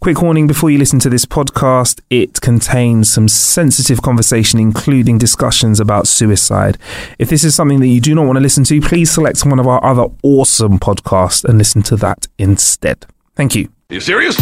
Quick warning before you listen to this podcast, it contains some sensitive conversation, including discussions about suicide. If this is something that you do not want to listen to, please select one of our other awesome podcasts and listen to that instead. Thank you. You serious?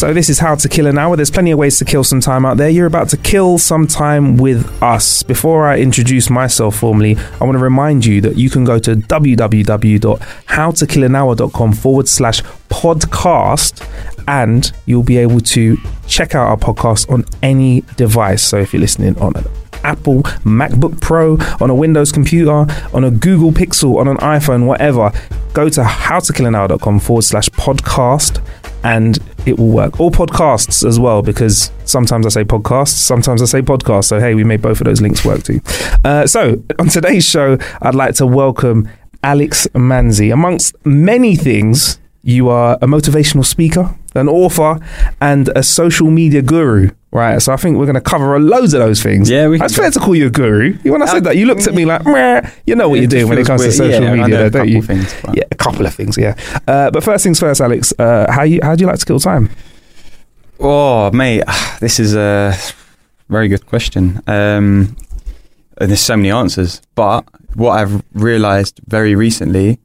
So, this is How to Kill an Hour. There's plenty of ways to kill some time out there. You're about to kill some time with us. Before I introduce myself formally, I want to remind you that you can go to www.howtokillanhour.com forward slash podcast and you'll be able to check out our podcast on any device. So, if you're listening on an Apple MacBook Pro, on a Windows computer, on a Google Pixel, on an iPhone, whatever, go to howtokillanhour.com forward slash podcast and it will work. All podcasts as well, because sometimes I say podcasts, sometimes I say podcast. So, hey, we made both of those links work too. Uh, so, on today's show, I'd like to welcome Alex Manzi. Amongst many things, you are a motivational speaker, an author, and a social media guru. Right, so I think we're going to cover a loads of those things. Yeah, we can It's fair to call you a guru. When I said that, you looked at me like, Meh. you know what you're doing when it comes to social Yeah, media, though, don't couple you? things, yeah, a couple of things. Yeah, uh, but first things first, Alex. Uh, how you how do you like to kill time? Oh, mate, this is a very good question. Um, and there's so many answers, but what I've realised very recently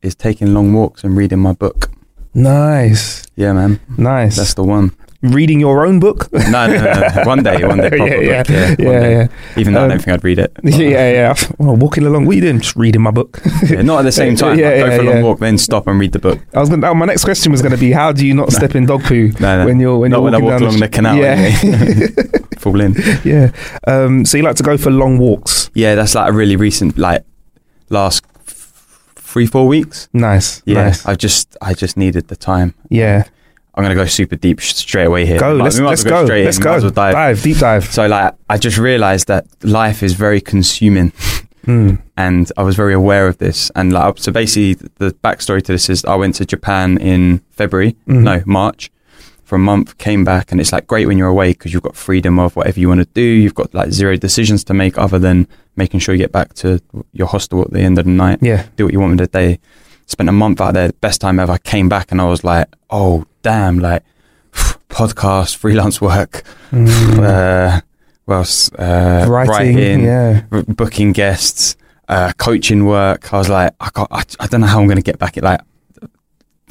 is taking long walks and reading my book. Nice, Yeah, man, nice. that's the one. Reading your own book. No, no, no, no. one day, one day, proper yeah, yeah, Yeah, yeah, yeah. Even though I Um, don't think I'd read it. yeah, yeah. Well, walking along. What are you doing? Just reading my book. Yeah, not at the same time. Yeah, like, go yeah, for a long walk, then stop and read the book. I was going. to My next question was going to be, how do you not step in dog poo when you're when Not you're when I walking walk down along the canal. Yeah, Anyway. Fall in. yeah. Um, so you like to go for long walks? Yeah, that's like a really recent, like last three, four weeks. Nice. Yeah, Nice. I just, I just needed the time. Yeah. I'm gonna go super deep sh- straight away here. Go. Like, let's let's go. straight Let's we go. well dive. dive. Deep dive. So like, I just realised that life is very consuming, Mm. and I was very aware of this. And like, so basically, the backstory to this is I went to Japan in February, Mhm. no March, for a month. Came back, and it's like great when you're away because you've got freedom of whatever you want to do. You've got like zero decisions to make other than making sure you get back to your hostel at the end of the night. Yeah. do what you want with the day. Spent a month out there, best time ever. I came back and I was like, oh damn, like podcast, freelance work, Mm. uh, else? Uh, writing, yeah. r- booking guests, uh, coaching work. I was like, I, got, I, I don't know how I'm going to get back. At like,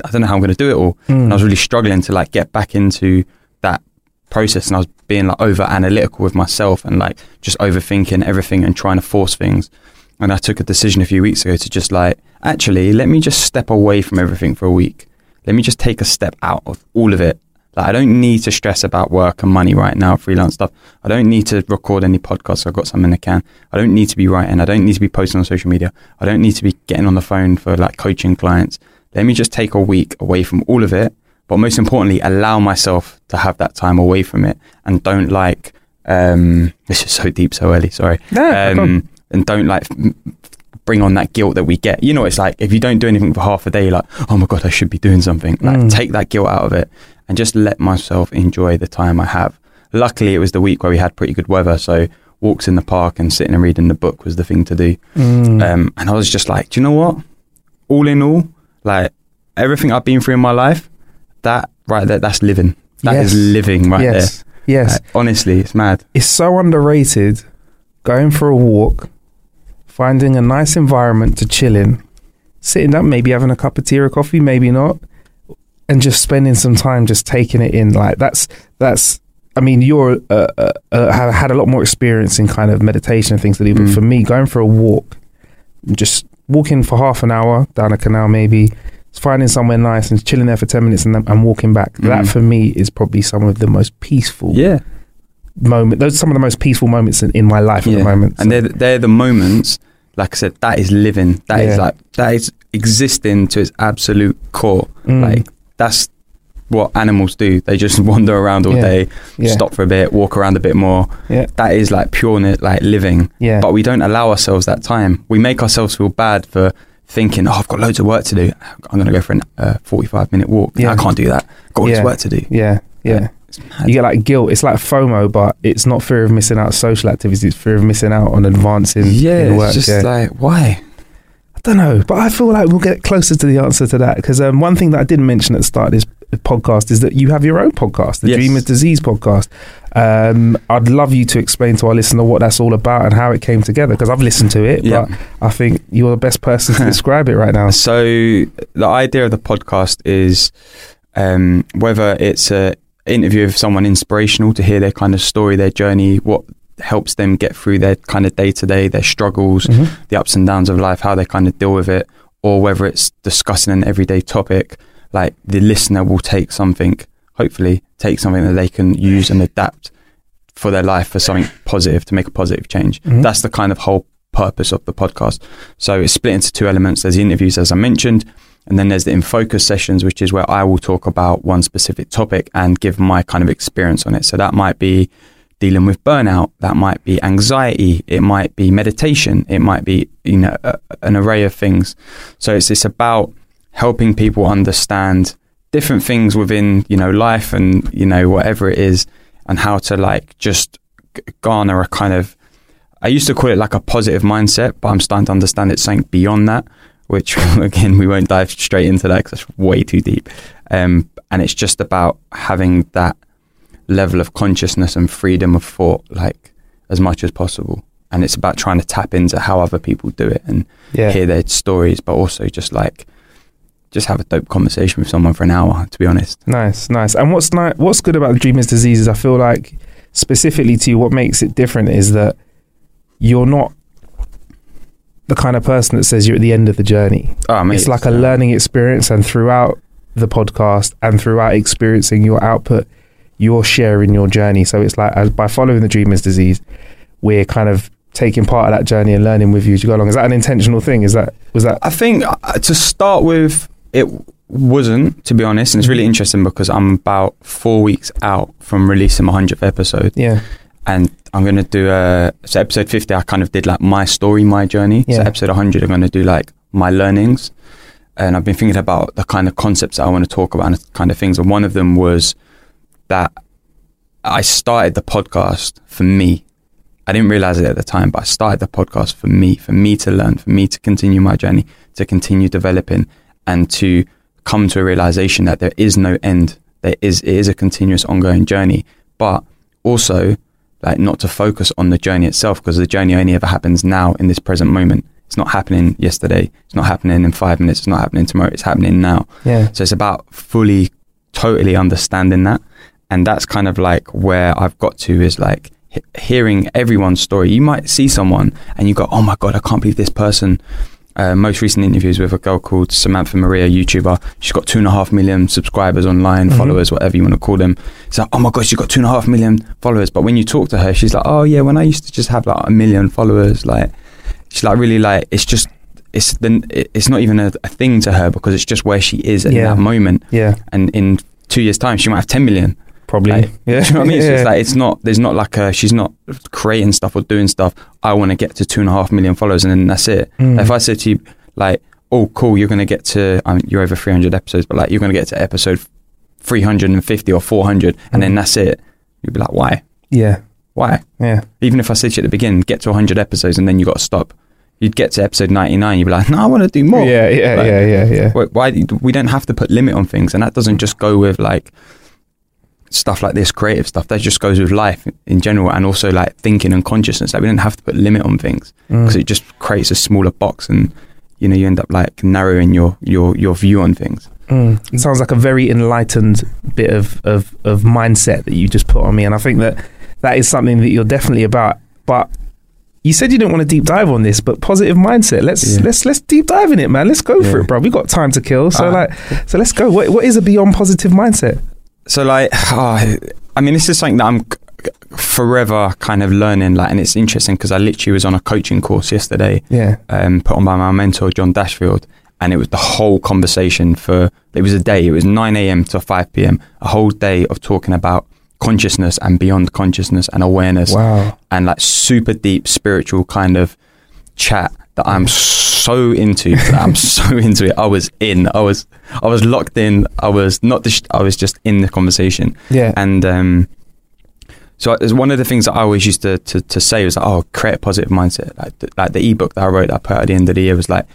I don't know how I'm going to do it all. Mm. And I was really struggling to like get back into that process, and I was being like over analytical with myself and like just overthinking everything and trying to force things. And I took a decision a few weeks ago to just like, actually, let me just step away from everything for a week. Let me just take a step out of all of it. Like, I don't need to stress about work and money right now, freelance stuff. I don't need to record any podcasts. I've got some in the can. I don't need to be writing. I don't need to be posting on social media. I don't need to be getting on the phone for like coaching clients. Let me just take a week away from all of it. But most importantly, allow myself to have that time away from it and don't like, um, this is so deep so early, sorry. Yeah, um, and don't like bring on that guilt that we get. You know, it's like if you don't do anything for half a day, you're like, oh my God, I should be doing something. Like, Mm. take that guilt out of it and just let myself enjoy the time I have. Luckily, it was the week where we had pretty good weather. So, walks in the park and sitting and reading the book was the thing to do. Mm. Um, and I was just like, do you know what? All in all, like everything I've been through in my life, that right there, that's living. That is Yes. living right yes. Yes. there. Like, honestly, it's mad. it's so underrated going for a walk, finding a nice environment to chill in, sitting up, maybe having a cup of tea or coffee, maybe not, and just spending some time just taking it in. Like that's that's. I mean, you're uh, uh, uh, have had a lot more experience in kind of meditation and things do, but Mm. for me, going for a walk, just walking for half an hour down a canal, maybe finding somewhere nice and chilling there for ten minutes, and then and walking back. That Mm. for me is probably some of the most peaceful Yeah. moment. Those are some of the most peaceful moments in, in my life at the moment. And they're they're the moments. Like I said, that is living. That is Yeah. like that is existing to its absolute core. Mm. Like that's what animals do. They just wander around all Yeah. day, Yeah. stop for a bit, walk around a bit more. Yeah. That is like pure like living. Yeah. But we don't allow ourselves that time. We make ourselves feel bad for thinking, "Oh, I've got loads of work to do. I'm going to go for a uh, 45 minute walk. Yeah. I can't do that. Got all Yeah. this work to do." Yeah. Yeah. You get like guilt. It's like FOMO, but it's not fear of missing out social activities. It's fear of missing out on advancing yeah, in work. it's just yeah. like why? I don't know, but I feel like we'll get closer to the answer to that because um, one thing that I didn't mention at the start of this podcast is that you have your own podcast, the Yes. Dreamers Disease podcast. Um, I'd love you to explain to our listener what that's all about and how it came together because I've listened to it, Yeah. but I think you're the best person to describe it right now. So the idea of the podcast is um, whether it's a interview of someone inspirational to hear their kind of story, their journey, what helps them get through their kind of day to day, their struggles, Mhm. the ups and downs of life, how they kind of deal with it, or whether it's discussing an everyday topic, like the listener will take something, hopefully take something that they can use and adapt for their life for something positive to make a positive change. Mhm. That's the kind of whole purpose of the podcast. So it's split into two elements. There's the interviews, as I mentioned, and then there's the in focus sessions, which is where I will talk about one specific topic and give my kind of experience on it. So that might be dealing with burnout, that might be anxiety, it might be meditation, it might be you know a, an array of things. So it's it's about helping people understand different things within you know life and you know whatever it is, and how to like just garner a kind of I used to call it like a positive mindset, but I'm starting to understand it's something beyond that, which again, we won't dive straight into that because that's way too deep. Um, and it's just about having that level of consciousness and freedom of thought, like as much as possible. And it's about trying to tap into how other people do it and Yeah. hear their stories, but also just like, just have a dope conversation with someone for an hour, to be honest. Nice, nice. And what's ni- what's good about the Dreamers Disease is I feel like specifically to you, what makes it different is that you're not the kind of person that says you're at the end of the journey. Oh, mate, it's like a learning experience, and throughout the podcast and throughout experiencing your output, you're sharing your journey. So it's like as by following the Dreamers Disease, we're kind of taking part of that journey and learning with you as you go along. Is that an intentional thing? Is that was that? I think uh, to start with, it wasn't, to be honest. And it's really interesting because I'm about four weeks out from releasing my 100th episode. Yeah, And I'm going to do a. So, episode 50, I kind of did like my story, my journey. So, episode 100, I'm going to do like my learnings. And I've been thinking about the kind of concepts that I want to talk about and the kind of things. And one of them was that I started the podcast for me. I didn't realize it at the time, but I started the podcast for me, for me to learn, for me to continue my journey, to continue developing, and to come to a realization that there is no end. There is it is a continuous, ongoing journey, but also like not to focus on the journey itself because the journey only ever happens now in this present moment. It's not happening yesterday. It's not happening in five minutes. It's not happening tomorrow. It's happening now. yeah, So it's about fully, totally understanding that. And that's kind of like where I've got to is like he- hearing everyone's story. You might see someone and you go, oh my God, I can't believe this person. Uh, most recent interviews with a girl called Samantha Maria, YouTuber. She's got two and a half million subscribers online, Mhm. followers, whatever you want to call them. It's like, oh my God, she's got two and a half million followers. But when you talk to her, she's like, oh yeah, when I used to just have like a million followers, like, she's like really like, it's just, it's then it's not even a, a thing to her because it's just where she is at Yeah. that moment yeah. and in two years' time, she might have 10 million. Probably. Like, yeah. Do you know what I mean? So it's like, it's not, there's not like a, she's not creating stuff or doing stuff. I want to get to two and a half million followers and then that's it. Mm. If I said to you, like, oh, cool, you're going to get to, I mean, you're over 300 episodes, but like, you're going to get to episode 350 or 400 and then Mm. that's it. You'd be like, why? yeah, Why? yeah, Even if I said to you at the beginning, get to 100 episodes and then you got to stop. You'd get to episode 99, you'd be like, no, I want to do more. yeah, yeah, Like- yeah, yeah, yeah. Why, why we don't have to put limit on things, and that doesn't just go with like stuff like this, creative stuff. That just goes with life in general, and also like thinking and consciousness. Like we don't have to put limit on things Mm. because it just creates a smaller box, and you know you end up like narrowing your your your view on things. Mm. It sounds like a very enlightened bit of, of, of mindset that you just put on me. And I think that that is something that you're definitely about. But you said you didn't want to deep dive on this, but positive mindset. Let's Yeah. let's let's deep dive in it, man. Let's go for it, bro. We got time to kill. So Ah. like so let's go. What what is a beyond positive mindset? So like, oh, I mean, this is something that I'm forever kind of learning. Like, and it's interesting because I literally was on a coaching course yesterday Yeah. um, put on by my mentor John Dashfield, and it was the whole conversation for it was a day. It was nine a.m. to five p.m. A whole day of talking about consciousness and beyond consciousness and awareness Wow. and like super deep spiritual kind of chat that I'm so into. I'm so into it. I was in. I was. I was locked in. I was not. Just, I was just in the conversation. Yeah. And um, so it's one of the things that I always used to to, to say was like, oh, create a positive mindset. Like the, like the ebook that I wrote that I put at the end of the year was like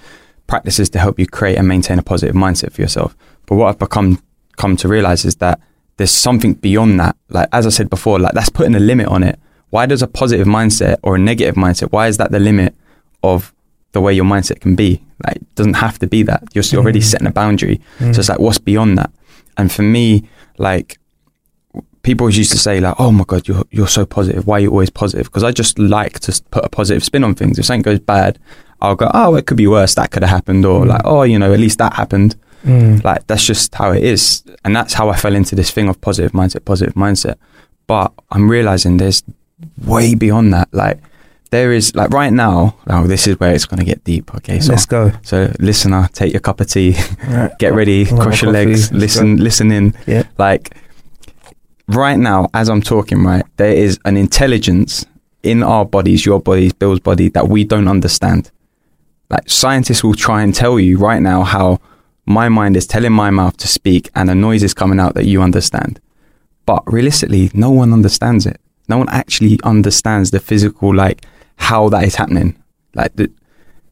practices to help you create and maintain a positive mindset for yourself. But what I've become come to realize is that there's something beyond that. Like as I said before, like that's putting a limit on it. Why does a positive mindset or a negative mindset? Why is that the limit of the way your mindset can be? Like it doesn't have to be that. You're still already mm. setting a boundary. So it's mm. like what's beyond that? And for me, like people used to say like, "Oh my god, you're you're so positive. Why are you always positive?" Because I just like to put a positive spin on things. If something goes bad, I'll go, "Oh, it could be worse. That could have happened," or mm. like, "Oh, you know, at least that happened." Mm. Like that's just how it is, and that's how I fell into this thing of positive mindset, positive mindset. But I'm realizing there's way beyond that. Like there is like right now. Oh, this is where it's going to get deep. Okay, so Let's go. so listener, take your cup of tea, Right. get ready, I'll cross your coffee. legs, listen, listen in Yeah. like right now as i'm talking right there is an intelligence in our bodies your bodies bill's body that we don't understand like scientists will try and tell you right now how my mind is telling my mouth to speak and a noise is coming out that you understand but realistically no one understands it no one actually understands the physical like how that is happening like the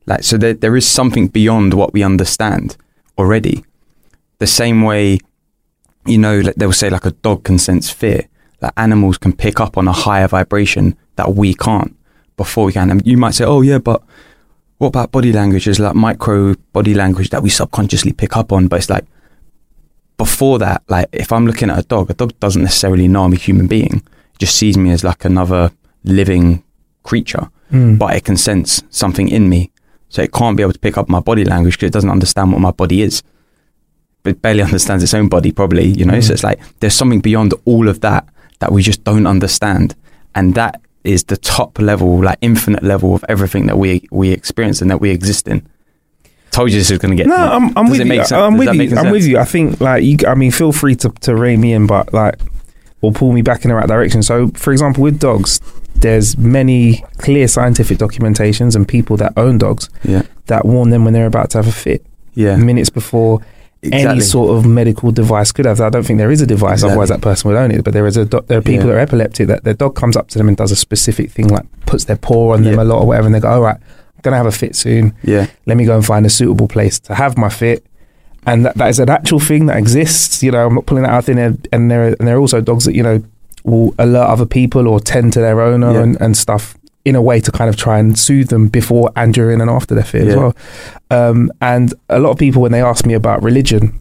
like so there, there is something beyond what we understand already the same way you know, like they'll say like a dog can sense fear. Like animals can pick up on a higher vibration that we can't before we can. And you might say, oh yeah, but what about body language? There's like micro body language that we subconsciously pick up on. But it's like before that, like if I'm looking at a dog, a dog doesn't necessarily know I'm a human being. It just sees me as like another living creature, Mm. but it can sense something in me. So it can't be able to pick up my body language because it doesn't understand what my body is it barely understands its own body probably you know so it's like there's something beyond all of that that we just don't understand and that is the top level like infinite level of everything that we we experience and that we exist in told you this is going to get No. I'm, I'm with you. sense? I'm Does with you. I'm sense? with you. I think like you. I mean, feel free to to rein me in, but like, or pull me back in the right direction. So, for example, with dogs, there's many clear scientific documentations and people that own dogs yeah that warn them when they're about to have a fit yeah minutes before any sort of medical device could have. I don't think there is a device, Exactly. otherwise that person would own it. But there is a do- there are people Yeah. that are epileptic that their dog comes up to them and does a specific thing, like puts their paw on them Yeah. a lot or whatever, and they go, "All right, I'm gonna have a fit soon. yeah Let me go and find a suitable place to have my fit." And that, that is an actual thing that exists. You know, I'm not pulling that out in there. And there are, and there are also dogs that you know will alert other people or tend to their owner Yeah. and, and stuff in a way to kind of try and soothe them before and during and after their fit as well. Um, and a lot of people, when they ask me about religion,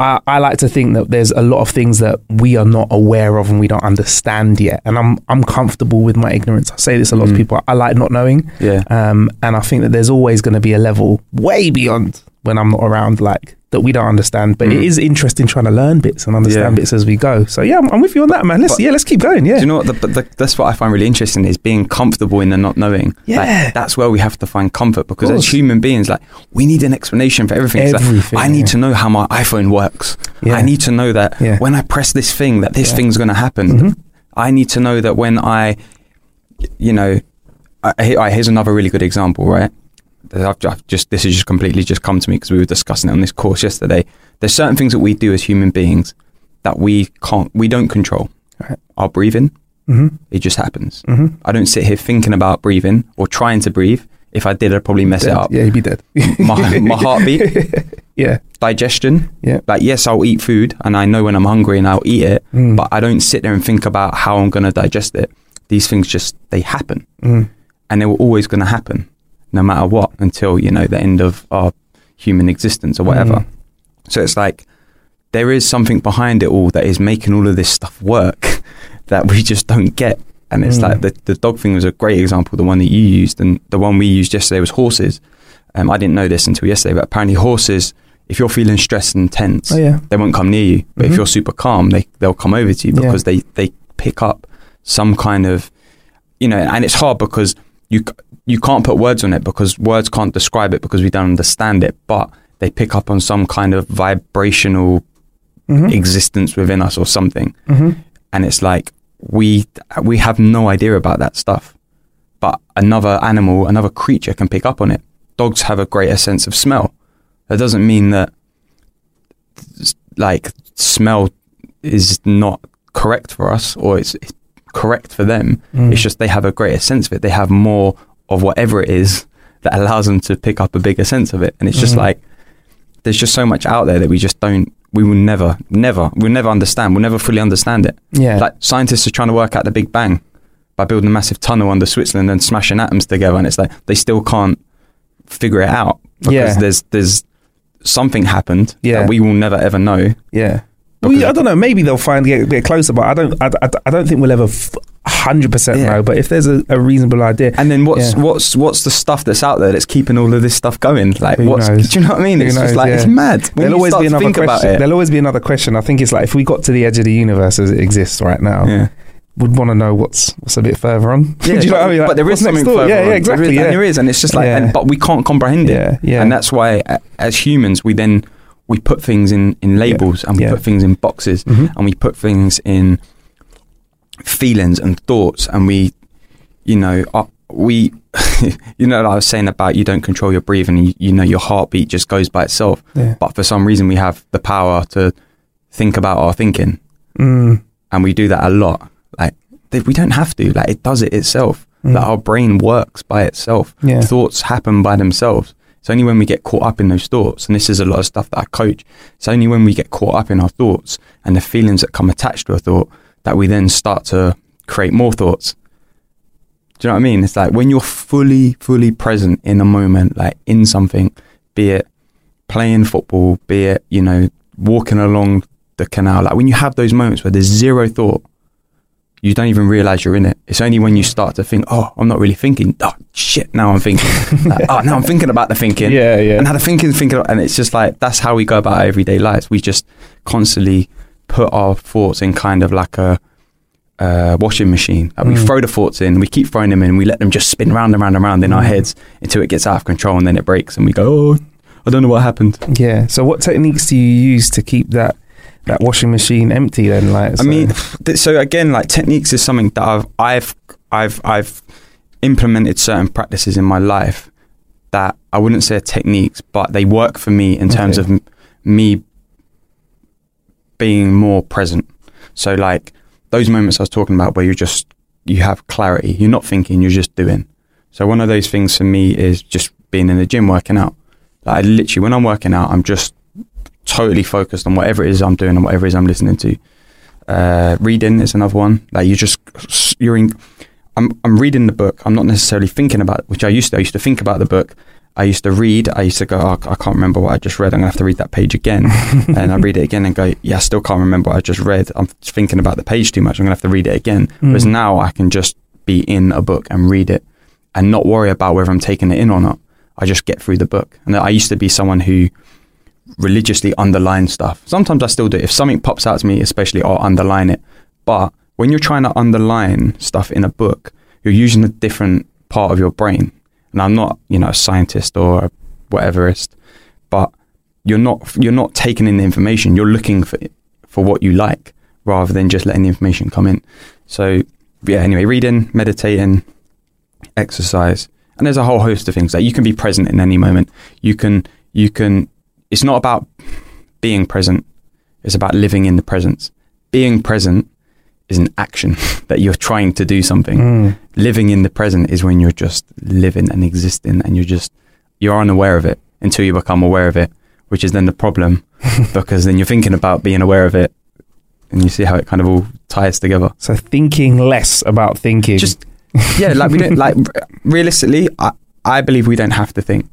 I, I like to think that there's a lot of things that we are not aware of and we don't understand yet. And I'm I'm comfortable with my ignorance. I say this a lot to Mm. people. I like not knowing. yeah Um, and I think that there's always going to be a level way beyond when I'm not around, like that we don't understand. But it Mm. is interesting trying to learn bits and understand Yeah. bits as we go. So yeah, I'm, I'm with you on that, man. Let's But- yeah, let's keep going. Yeah, Do you know what? The, but the, that's what I find really interesting is being comfortable in the not knowing. Yeah. Like, that's where we have to find comfort because as human beings, like we need an explanation for everything. It's like, Everything, I need yeah. to know how my iPhone works. Yeah. I need to know that Yeah. when I press this thing, that this thing's going to happen. Mhm. I need to know that when I, you know, I, I- here's another really good example, right? I've, I've just this has just completely just come to me because we were discussing it on this course yesterday. There's certain things that we do as human beings that we can't, we don't control. Right. Our breathing, hmm it just happens. hmm I don't sit here thinking about breathing or trying to breathe. If I did, I'd probably mess it up. Yeah, you'd be dead. My, my heartbeat, yeah, digestion. yeah. Like, yes, I'll eat food and I know when I'm hungry and I'll eat it, Mm. but I don't sit there and think about how I'm going to digest it. These things just, they happen Mm. and they were always going to happen no matter what until, you know, the end of our human existence or whatever. Mm. So it's like there is something behind it all that is making all of this stuff work that we just don't get. And it's Mm. like the, the dog thing was a great example, the one that you used. And the one we used yesterday was horses. Um, I didn't know this until yesterday, but apparently horses, if you're feeling stressed and tense, Oh yeah. they won't come near you. But Mhm. if you're super calm, they, they'll come over to you Yeah. because they, they pick up some kind of, you know, and it's hard because you you can't put words on it because words can't describe it because we don't understand it, but they pick up on some kind of vibrational Mhm. existence within us or something. Mhm. And it's like we we have no idea about that stuff. But another animal, another creature can pick up on it. Dogs have a greater sense of smell. That doesn't mean that like smell is not correct for us or it's, it's correct for them. Mm. It's just they have a greater sense of it. They have more of whatever it is that allows them to pick up a bigger sense of it. And it's just Mhm. like there's just so much out there that we just don't we will never never we'll never understand. We'll never fully understand it. yeah. Like scientists are trying to work out the Big Bang by building a massive tunnel under Switzerland and smashing atoms together and it's like they still can't figure it out because Yeah. there's there's something happened Yeah. that we will never ever know. Yeah. Well, yeah, I don't know. Maybe they'll find get a bit closer, but I don't. I, I, I don't think we'll ever hundred percent Yeah. know. But if there's a, a reasonable idea, And then what's Yeah. what's what's the stuff that's out there that's keeping all of this stuff going? Like Who what's knows? do you know what I mean? Who It's knows, just like it's mad. When there'll always be another think about question. it. There'll always be another question. I think it's like if we got to the edge of the universe as it exists right now, Yeah. would want to know what's what's a bit further on. Do you know but, what I mean? Like, but there is something further Yeah, on. yeah, exactly. There is, yeah. And there is, and it's just like, Yeah. and, but we can't comprehend it. Yeah, yeah. And that's why, as humans, we then we put things in in labels and we Yeah. put things in boxes Mhm. and we put things in feelings and thoughts and we, you know, uh, we, you know, like I was saying about you don't control your breathing. You, you know, your heartbeat just goes by itself. Yeah. But for some reason, we have the power to think about our thinking Mm, and we do that a lot. Like we don't have to. Like it does it itself. Mm. Like our brain works by itself. Yeah. Thoughts happen by themselves. It's only when we get caught up in those thoughts, and this is a lot of stuff that I coach. It's only when we get caught up in our thoughts and the feelings that come attached to a thought that we then start to create more thoughts. Do you know what I mean? It's like when you're fully, fully present in a moment, like in something, be it playing football, be it, you know, walking along the canal. Like when you have those moments where there's zero thought, you don't even realize you're in it. It's only when you start to think, oh, I'm not really thinking. Oh, shit, now I'm thinking. Like, oh, now I'm thinking about the thinking. yeah, yeah. And how the thinking, thinking. And it's just like, that's how we go about our everyday lives. We just constantly put our thoughts in kind of like a, uh, washing machine. Like we Mm. throw the thoughts in, we keep throwing them in, we let them just spin round and round and round in our Mm. heads until it gets out of control and then it breaks and we go, oh, I don't know what happened. yeah. So, what techniques do you use to keep that that washing machine empty? Then, like, I so- mean, th- so again, like techniques is something that I've I've I've I've implemented certain practices in my life that I wouldn't say are techniques, but they work for me in terms Okay. of m- me being more present. So like those moments I was talking about where you just you have clarity, you're not thinking, you're just doing. So one of those things for me is just being in the gym working out. Like I literally when I'm working out, I'm just totally focused on whatever it is I'm doing and whatever it is I'm listening to. Uh, reading is another one. Like you just you're in. I'm I'm reading the book. I'm not necessarily thinking about which I used to. I used to think about the book. I used to read. I used to go. Oh, I can't remember what I just read. I'm gonna have to read that page again, and I read it again and go. Yeah, I still can't remember what I just read. I'm thinking about the page too much. I'm gonna have to read it again. Whereas Mm. now I can just be in a book and read it, and not worry about whether I'm taking it in or not. I just get through the book. And I used to be someone who religiously underline stuff. Sometimes I still do. If something pops out to me, especially, I'll underline it. But when you're trying to underline stuff in a book, you're using a different part of your brain. And I'm not, you know, a scientist or a whateverist, but you're not you're not taking in the information. You're looking for for what you like rather than just letting the information come in. So yeah. Anyway, reading, meditating, exercise, and there's a whole host of things that you can be present in any moment. You can you can. It's not about being present. It's about living in the presence. Being present is an action that you're trying to do something. Mm. Living in the present is when you're just living and existing and you're just you're unaware of it until you become aware of it, which is then the problem because then you're thinking about being aware of it and you see how it kind of all ties together. So, thinking less about thinking. Just yeah, like we don't like realistically, I, I believe we don't have to think.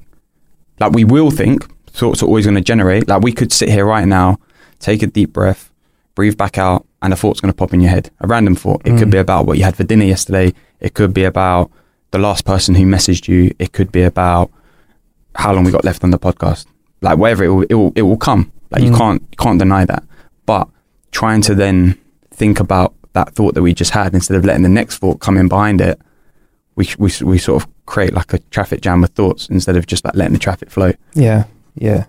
Like we will think, thoughts are always going to generate. Like we could sit here right now, take a deep breath, breathe back out, and a thought's going to pop in your head. A random thought. It could Mm. be about what you had for dinner yesterday. It could be about the last person who messaged you. It could be about how long we got left on the podcast. Like whatever it will, it will, it will come. Like you Mm. can't, you can't deny that. But trying to then think about that thought that we just had instead of letting the next thought come in behind it we, we we sort of create like a traffic jam with thoughts instead of just like letting the traffic flow. Yeah, yeah.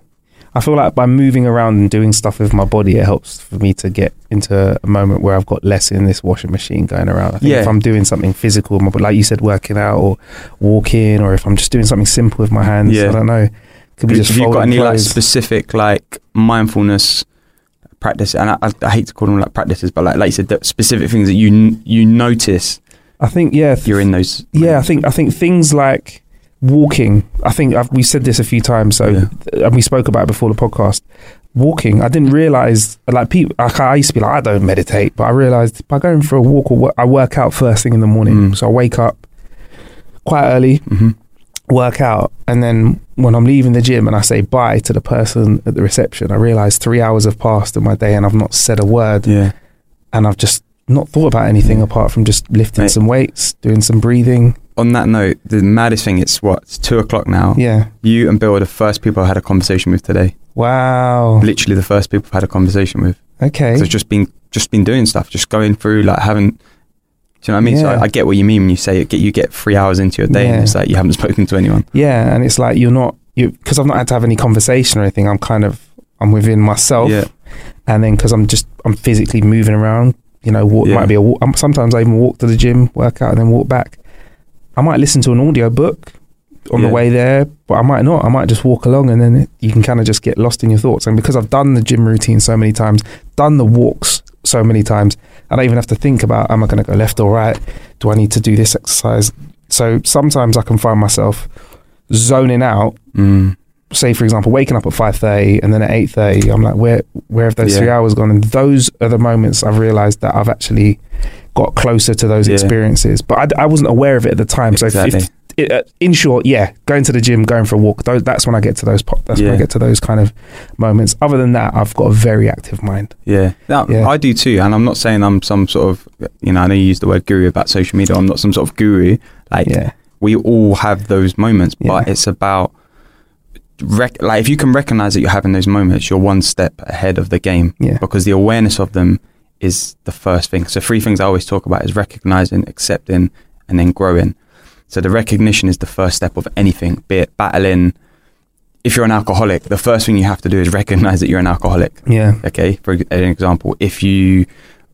I feel like by moving around and doing stuff with my body, it helps for me to get into a moment where I've got less in this washing machine going around. I think Yeah. if I'm doing something physical, my like you said, working out or walking, or if I'm just doing something simple with my hands, Yeah. I don't know. Could be Have you got any like specific like mindfulness practice? And I, I, I hate to call them like practices, but like like you said, the specific things that you you notice I think yeah, th- you're in those. Yeah, I think I think things like walking. I think I've, we said this a few times, so Yeah. and we spoke about it before the podcast. Walking, I didn't realize like people. Like, I used to be like, I don't meditate, but I realized by going for a walk or wo- I work out first thing in the morning. Mm. So I wake up quite early, hmm work out, and then when I'm leaving the gym and I say bye to the person at the reception, I realize three hours have passed in my day and I've not said a word, Yeah. and I've just not thought about anything apart from just lifting Mate. some weights, doing some breathing. On that note, the maddest thing it's what it's two o'clock now. Yeah. You and Bill are the first people I had a conversation with today. Wow. Literally the first people I've had a conversation with. Okay. So it's just been just been doing stuff, just going through like having. Do you know what I mean? So I, I get what you mean when you say it, get you get three hours into your day and it's like you haven't spoken to anyone. yeah, and it's like you're not you because I've not had to have any conversation or anything. I'm kind of I'm within myself, Yeah. and then because I'm just I'm physically moving around. You know, walk Yeah. might be a walk. Sometimes I even walk to the gym, work out, and then walk back. I might listen to an audio book on Yeah. the way there, but I might not. I might just walk along, and then you can kind of just get lost in your thoughts. And because I've done the gym routine so many times, done the walks so many times, I don't even have to think about am I going to go left or right? Do I need to do this exercise? So sometimes I can find myself zoning out. Mm. Say, for example, waking up at five thirty, and then at eight thirty, I'm like, where where have those Yeah. three hours gone? And those are the moments I've realised that I've actually got closer to those Yeah. experiences. But I, I wasn't aware of it at the time. So, if, if, it, uh, in short, yeah, going to the gym, going for a walk, those, that's when I get to those. po- That's when I get to those kind of moments. Other than that, I've got a very active mind. Yeah. No, Yeah. I do too. And I'm not saying I'm some sort of, you know, I know you use the word guru about social media. I'm not some sort of guru. Like, Yeah, we all have those moments, but it's about, rec- like, if you can recognize that you're having those moments, you're one step ahead of the game yeah, because the awareness of them is the first thing. So, three things I always talk about is recognizing, accepting, and then growing. So, the recognition is the first step of anything, be it battling. If you're an alcoholic, the first thing you have to do is recognize that you're an alcoholic. yeah, Okay, for an example, if you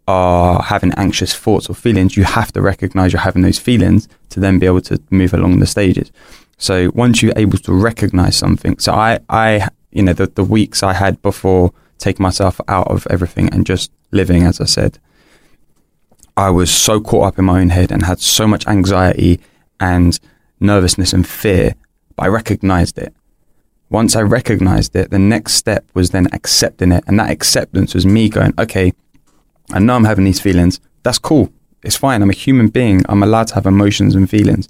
are having anxious thoughts or feelings, you have to recognize you're having those feelings to then be able to move along the stages. So once you're able to recognize something, so I, I, you know, the, the weeks I had before taking myself out of everything and just living, as I said, I was so caught up in my own head and had so much anxiety and nervousness and fear, but I recognized it. Once I recognized it, the next step was then accepting it. And that acceptance was me going, okay, I know I'm having these feelings. That's cool. It's fine. I'm a human being. I'm allowed to have emotions and feelings.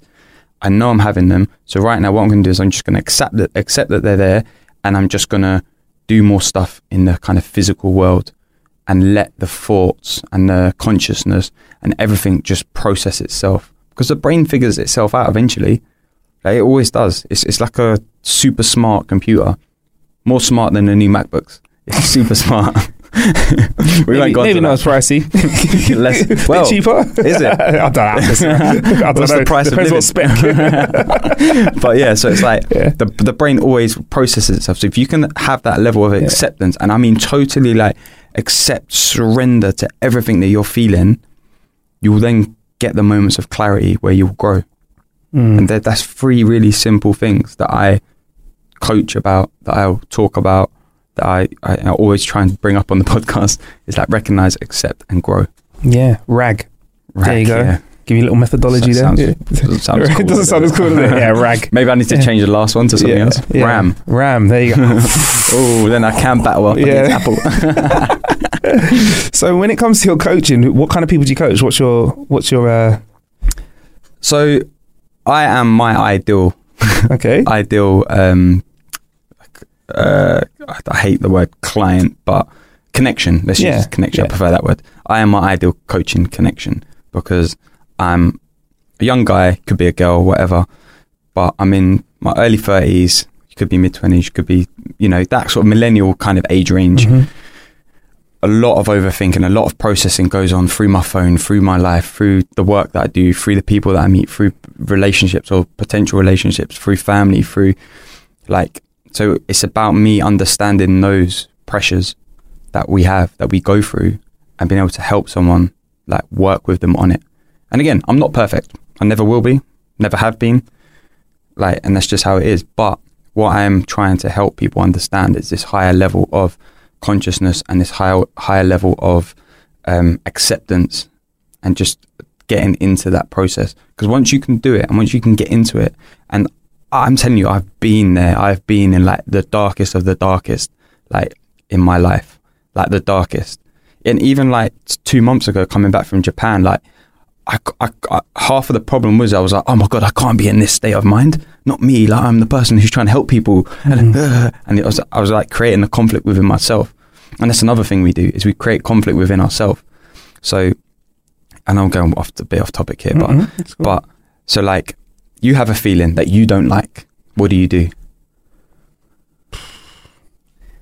I know I'm having them. So right now, what I'm going to do is I'm just going to accept that, accept that they're there, and I'm just going to do more stuff in the kind of physical world, and let the thoughts and the consciousness and everything just process itself because the brain figures itself out eventually. Like, it always does. It's it's like a super smart computer, more smart than the new MacBooks. It's super smart. We maybe, won't go maybe not as pricey. Less- well, cheaper. is it? I don't know. I don't What's know. the price of Depends living? spec. but yeah, so it's like Yeah. the the brain always processes itself. So if you can have that level of Yeah. acceptance, and I mean totally like accept, surrender to everything that you're feeling, you will then get the moments of clarity where you'll grow. Mm. And that, that's three really simple things that I coach about, that I'll talk about, that I, I, I always try and bring up on the podcast is like recognize, accept, and grow. yeah, rag. There you go. yeah. Give you a little methodology That there. sounds- Yeah. doesn't sound as it cool, doesn't sound as cool, does it? Yeah, rag. Maybe I need to change the last one to something Yeah, else. Ram. Ram. There you go. Oh, then I can battle up Yeah. Apple. so when it comes to your coaching, what kind of people do you coach? What's your what's your uh, so I am my ideal, okay? ideal. Um, uh, I- hate the word client, but connection. Let's Yeah, use connection. yeah. I prefer that word. I am my ideal coaching connection because I'm a young guy, could be a girl, whatever, but I'm in my early thirties. You could be mid twenties. You could be, you know, that sort of millennial kind of age range. Mhm. a lot of overthinking, a lot of processing goes on through my phone, through my life, through the work that I do, through the people that I meet, through relationships or potential relationships, through family, through like, so it's about me understanding those pressures that we have, that we go through, and being able to help someone like work with them on it. And again, I'm not perfect. I never will be, never have been. Like, and that's just how it is. But what I am trying to help people understand is this higher level of consciousness and this higher higher level of um, acceptance and just getting into that process. Because once you can do it and once you can get into it, and I'm telling you, I've been there. I've been in like the darkest of the darkest, like in my life, like the darkest. And even like two months ago, coming back from Japan, like I, I, I, half of the problem was I was like, oh my god, I can't be in this state of mind. Not me. Like I'm the person who's trying to help people, and, uh, and it was I was like creating a conflict within myself. And that's another thing we do is we create conflict within ourselves. So, and I'm going off a bit off topic here, but Mhm, that's cool. but so like you have a feeling that you don't like. What do you do?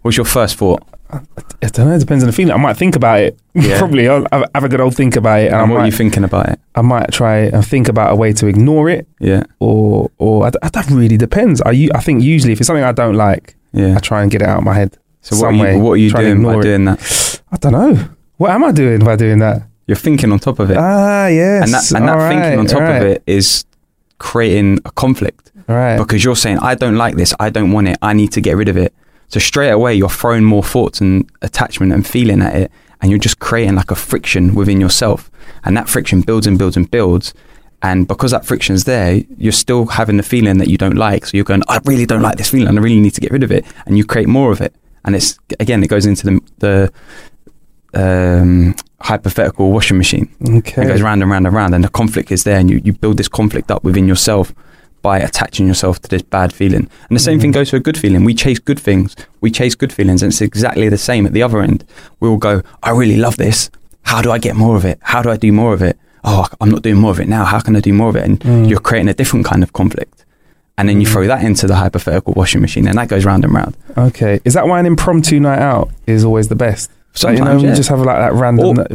What's your first thought? I don't know. It depends on the feeling. I might think about it. Yeah. Probably. I'll have a good old think about it, and, And I what are you might, thinking about it? I might try and think about a way to ignore it, Yeah, or or I d- that really depends. I, I think usually if it's something I don't like, yeah. I try and get it out of my head. So what are you, what are you doing by it. doing that? I don't know. What am I doing by doing that? You're thinking on top of it, Ah, yes. and that and that All thinking on top all of it is creating a conflict Right. because you're saying I don't like this, I don't want it, I need to get rid of it. So straight away you're throwing more thoughts and attachment and feeling at it, and you're just creating like a friction within yourself, and that friction builds and builds and builds. And because that friction's there, you're still having the feeling that you don't like. So you're going, I really don't like this feeling. and I really need to get rid of it. And you create more of it. And it's again, it goes into the the um, hypothetical washing machine. Okay. It goes round and round and round, and the conflict is there, and you, you build this conflict up within yourself by attaching yourself to this bad feeling. And the same thing goes to a good feeling. We chase good things, we chase good feelings, and it's exactly the same at the other end. We will go, I really love this. How do I get more of it? How do I do more of it? Oh, I'm not doing more of it now. How can I do more of it? And Mm. you're creating a different kind of conflict. And then you Mm. throw that into the hypothetical washing machine, and that goes round and round. Okay. Is that why an impromptu night out is always the best? Like, you know, Sometimes, you just have like that random. Or-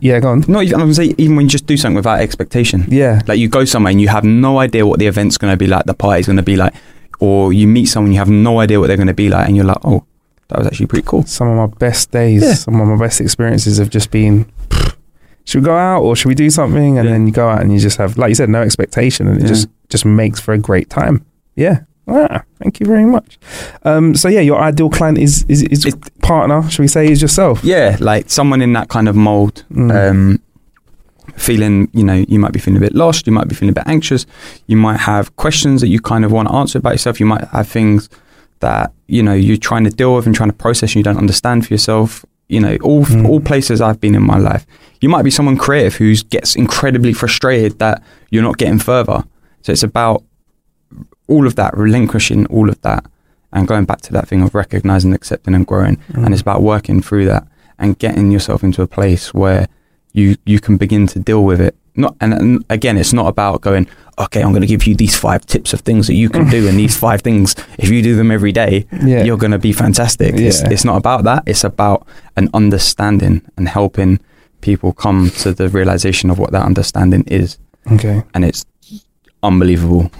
yeah, go on. No, I'm to say, even when you just do something without expectation. Yeah. Like you go somewhere and you have no idea what the event's going to be like, the party's going to be like, or you meet someone you have no idea what they're going to be like, and you're like, oh, that was actually pretty cool. Some of my best days, Yeah. some of my best experiences have just been. Should we go out or should we do something? And Yeah. then you go out and you just have, like you said, no expectation, and it Yeah. just just makes for a great time. Yeah. Ah, thank you very much. Um, so yeah, your ideal client is is, is partner. Should we say is yourself? Yeah, like someone in that kind of mold, Mm. um, feeling, you know, you might be feeling a bit lost, you might be feeling a bit anxious, you might have questions that you kind of want to answer about yourself, you might have things that, you know, you're trying to deal with and trying to process and you don't understand for yourself. You know, all Mm. all places I've been in my life. You might be someone creative who gets incredibly frustrated that you're not getting further. So it's about all of that, relinquishing all of that, and going back to that thing of recognizing, accepting, and growing. Mm. And it's about working through that and getting yourself into a place where you you can begin to deal with it. Not and, and again, it's not about going. Okay, I'm going to give you these five tips of things that you can do, and these five things, if you do them every day, yeah. you're going to be fantastic. It's, it's not about that. It's about an understanding and helping people come to the realization of what that understanding is, okay. and it's unbelievable.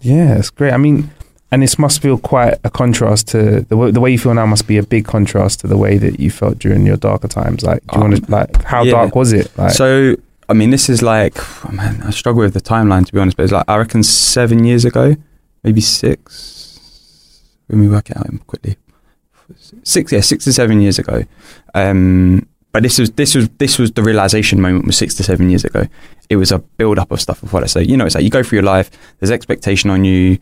Yeah, it's great. I mean, and this must feel quite a contrast to the way, the way you feel now. Must be a big contrast to the way that you felt during your darker times. Like, do you Um, want to like how yeah. dark was it? Like, so, I mean, this is like, oh man, I struggle with the timeline to be honest, but it's like, I reckon seven years ago, maybe six. Let me work it out quickly. Six, yeah, six to seven years ago. Um, but this was this was this was the realization moment was six to seven years ago. It was a build up of stuff of what I say. You know, it's like you go through your life. There's expectation on you.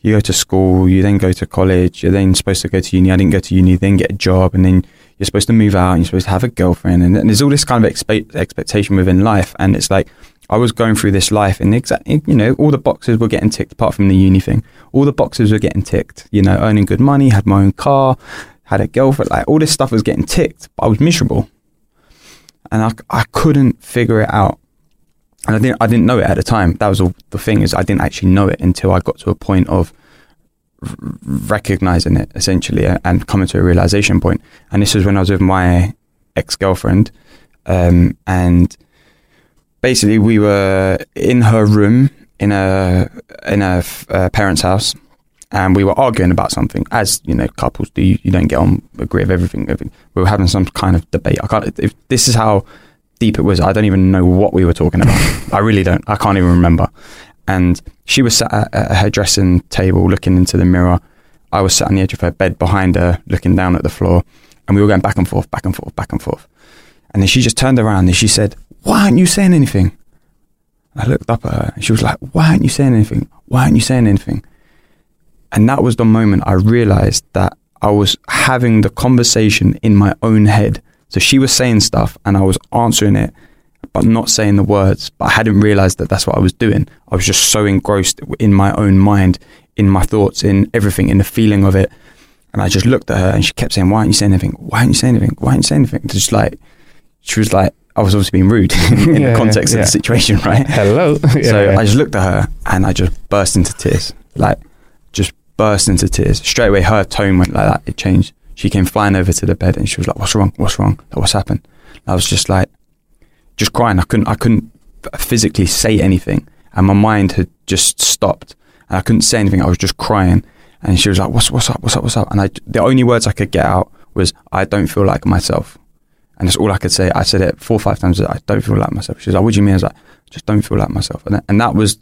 You go to school. You then go to college. You're then supposed to go to uni. I didn't go to uni. Then get a job, and then you're supposed to move out. and You're supposed to have a girlfriend, and, and there's all this kind of expe- expectation within life. And it's like I was going through this life, and exactly you know all the boxes were getting ticked, apart from the uni thing. All the boxes were getting ticked. You know, earning good money, had my own car, had a girlfriend. Like all this stuff was getting ticked, but I was miserable, and I I couldn't figure it out. And I didn't I didn't know it at the time. That was all the thing is I didn't actually know it until I got to a point of r- recognizing it essentially and coming to a realization point. And this was when I was with my ex girlfriend, um, and basically we were in her room in a in a parents' house, and we were arguing about something. As you know, couples do. You, you don't get on agree with everything. everything. We were having some kind of debate. I can't. If this is how deep it was, I don't even know what we were talking about. I really don't. I can't even remember. And she was sat at, at her dressing table, looking into the mirror. I was sat on the edge of her bed behind her, looking down at the floor, and we were going back and forth, back and forth, back and forth. And then she just turned around and she said, "Why aren't you saying anything?" I looked up at her and she was like, Why aren't you saying anything? Why aren't you saying anything? And that was the moment I realized that I was having the conversation in my own head. So she was saying stuff and I was answering it, but not saying the words. But I hadn't realized that that's what I was doing. I was just so engrossed in my own mind, in my thoughts, in everything, in the feeling of it. And I just looked at her and she kept saying, Why aren't you saying anything? Why aren't you saying anything? Why aren't you saying anything? Just like, she was like, I was obviously being rude in, in Yeah, the context yeah. of the situation, right? Hello. so Yeah. I just looked at her and I just burst into tears, like just burst into tears. Straight away, her tone went like that. It changed. She came flying over to the bed and she was like, "What's wrong? What's wrong? What's happened?" I was just like, just crying. I couldn't. I couldn't physically say anything, and my mind had just stopped, and I couldn't say anything. I was just crying, and she was like, "What's what's up? What's up? What's up?" And I, the only words I could get out was, "I don't feel like myself." And that's all I could say. I said it four or five times. I don't feel like myself. She was like, "What do you mean?" I was like, "Just don't feel like myself." And that, and that was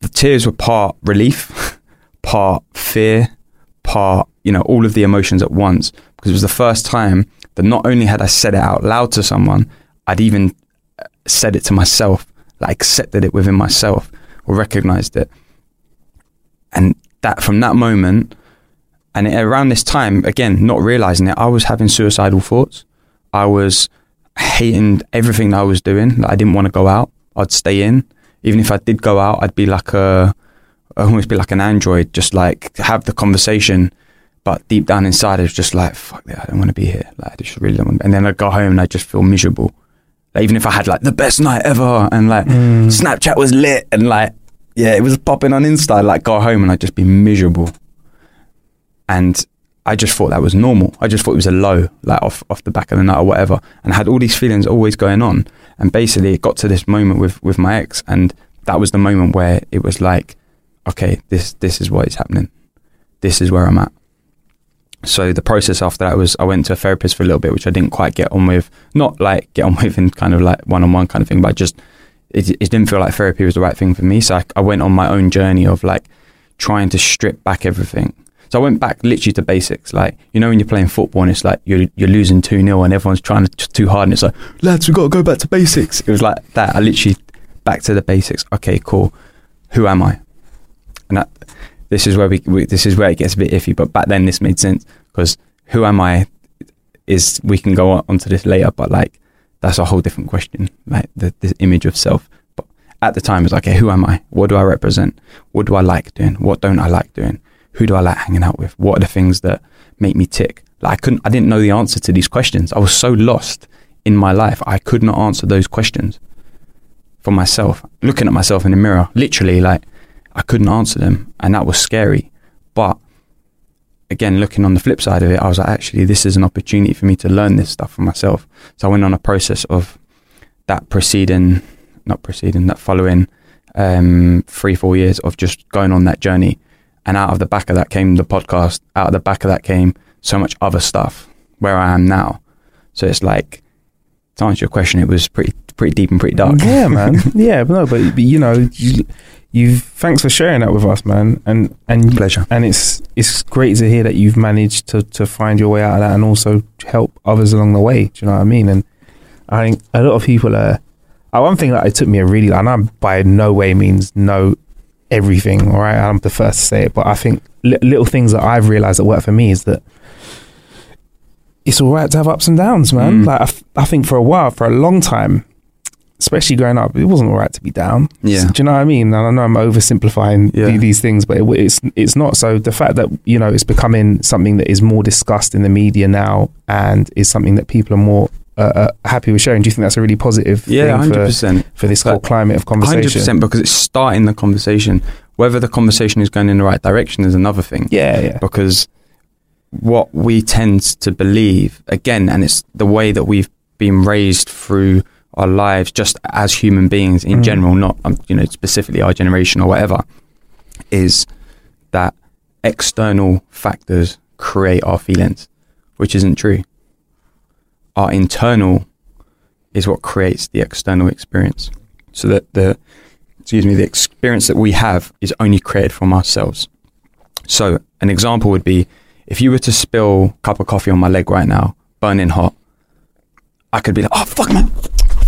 the tears were part relief, part fear, part you know all of the emotions at once because it was the first time that not only had I said it out loud to someone, I'd even uh, said it to myself, like accepted it within myself or recognized it. And that from that moment, and around this time, again, not realizing it, I was having suicidal thoughts. I was hating everything that I was doing. Like I didn't want to go out. I'd stay in. Even if I did go out, I'd be like a, almost be like an android, just like have the conversation. But deep down inside, I was just like, fuck that, I don't want to be here. Like, I just really don't want And then I'd go home and I'd just feel miserable. Like, even if I had like the best night ever and like Mm. Snapchat was lit and like, yeah, it was popping on Insta, I'd like go home and I'd just be miserable. And I just thought that was normal. I just thought it was a low, like off, off the back of the night or whatever. And I had all these feelings always going on. And basically, it got to this moment with, with my ex, and that was the moment where it was like, okay, this this is what is happening. This is where I'm at. So the process after that was I went to a therapist for a little bit, which I didn't quite get on with. Not like get on with in kind of like one on one kind of thing, but just it, it didn't feel like therapy was the right thing for me. So I, I went on my own journey of like trying to strip back everything. So I went back literally to basics. Like, you know, when you're playing football and it's like you're, you're losing 2 0 and everyone's trying to, too hard and it's like, lads, we've got to go back to basics. It was like that. I literally back to the basics. Okay, cool. Who am I? And that, this is where we, we this is where it gets a bit iffy. But back then this made sense because who am I is we can go on onto this later, but like that's a whole different question. Like the, the image of self. But at the time, it's like, okay, who am I? What do I represent? What do I like doing? What don't I like doing? Who do I like hanging out with? What are the things that make me tick? Like I couldn't, I didn't know the answer to these questions. I was so lost in my life. I could not answer those questions for myself. Looking at myself in the mirror, literally, like I couldn't answer them, and that was scary. But again, looking on the flip side of it, I was like, actually, this is an opportunity for me to learn this stuff for myself. So I went on a process of that preceding, not preceding, that following um, three, four years of just going on that journey. And out of the back of that came the podcast. Out of the back of that came so much other stuff where I am now. So it's like, to answer your question, it was pretty, pretty deep and pretty dark. Yeah, man. Yeah, but no, but, but you know, you, you thanks for sharing that with us, man. And and Pleasure. and it's it's great to hear that you've managed to to find your way out of that and also help others along the way. Do you know what I mean? And I think a lot of people are. Uh, one thing that it took me a really, and I'm by no way means know everything. All right, I'm the first to say it, but I think li- little things that I've realized that work for me is that it's all right to have ups and downs, man. Mm. Like I, f- I think for a while, for a long time, especially growing up, it wasn't all right to be down. Yeah. Do you know what I mean? And I know I'm oversimplifying Yeah. the- these things, but it, it's it's not. So the fact that you know it's becoming something that is more discussed in the media now and is something that people are more uh, uh, happy with sharing. Do you think that's a really positive Yeah, thing hundred for, percent. for this whole climate of conversation. Hundred percent because it's starting the conversation. Whether the conversation is going in the right direction is another thing. Yeah, yeah. Because what we tend to believe again, and it's the way that we've been raised through our lives, just as human beings in Mm. general, not um, you know specifically our generation or whatever, is that external factors create our feelings, which isn't true. Our internal is what creates the external experience. So that the excuse me, the experience that we have is only created from ourselves. So an example would be if you were to spill a cup of coffee on my leg right now, burning hot, I could be like, oh fuck man,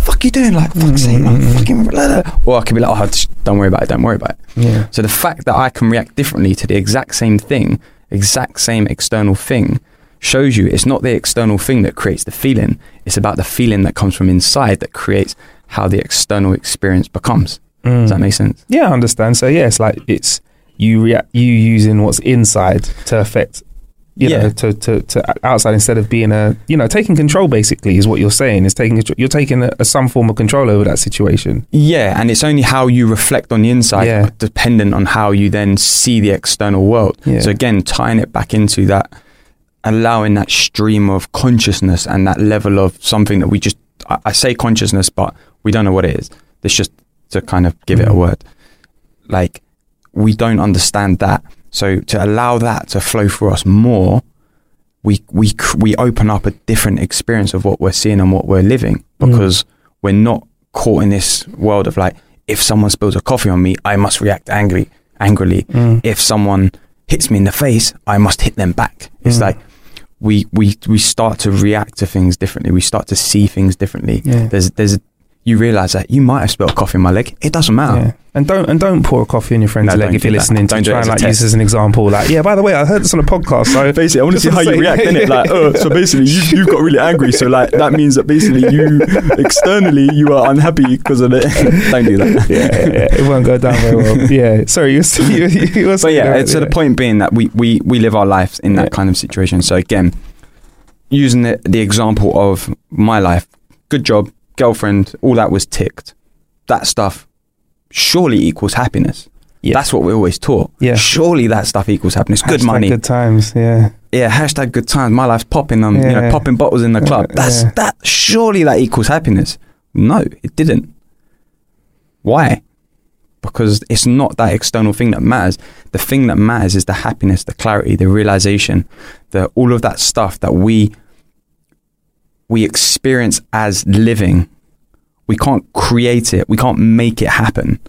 fuck you doing? Like fuck's sake, man, fucking blah, blah. or I could be like, oh just don't worry about it, don't worry about it. Yeah. So the fact that I can react differently to the exact same thing, exact same external thing, shows you it's not the external thing that creates the feeling. It's about the feeling that comes from inside that creates how the external experience becomes. Does that make sense? Mm. Yeah, I understand. So yeah, it's like it's you react you using what's inside to affect you Yeah. know to, to to outside instead of being a you know taking control basically is what you're saying is taking you're taking a, a some form of control over that situation. Yeah, and it's only how you reflect on the inside, Yeah. dependent on how you then see the external world. Yeah. So again, tying it back into that, allowing that stream of consciousness and that level of something that we just, I, I say consciousness, but we don't know what it is. It's just to kind of give it a Mhm. word. Like we don't understand that. So to allow that to flow through us more, we we we open up a different experience of what we're seeing and what we're living Mm. because we're not caught in this world of like if someone spills a coffee on me, I must react angry angrily. Mm. If someone hits me in the face, I must hit them back. It's Mm. like we we we start to react to things differently. We start to see things differently. Yeah. There's there's you realize that you might have spilled coffee in my leg. It doesn't matter. Yeah. And don't and don't pour a coffee in your friend's No, leg if you're do that. listening to Don't try and like use as an example. Like, yeah, by the way, I heard this on a podcast. So Basically, I want to see how you react in it. Like, oh, so basically, you, you got really angry. So like, that means that basically you externally you are unhappy because of it. Don't do that. yeah, yeah, it won't go down very well. Yeah, sorry, you were, you, you were But yeah, that, to the point being that we, we, we live our lives in that kind of situation. So again, using the, the example of my life, good job, girlfriend, all that was ticked. That stuff surely equals happiness. Yeah. That's what we're always taught. Yeah. Surely that stuff equals happiness. Good Hashtag money. good times. Yeah, Yeah. Hashtag good times. My life's popping on, you know, popping bottles in the club. That's yeah. that. Surely that equals happiness. No, it didn't. Why? Because it's not that external thing that matters. The thing that matters is the happiness, the clarity, the realization, the all of that stuff that we we experience as living. We can't create it. We can't make it happen.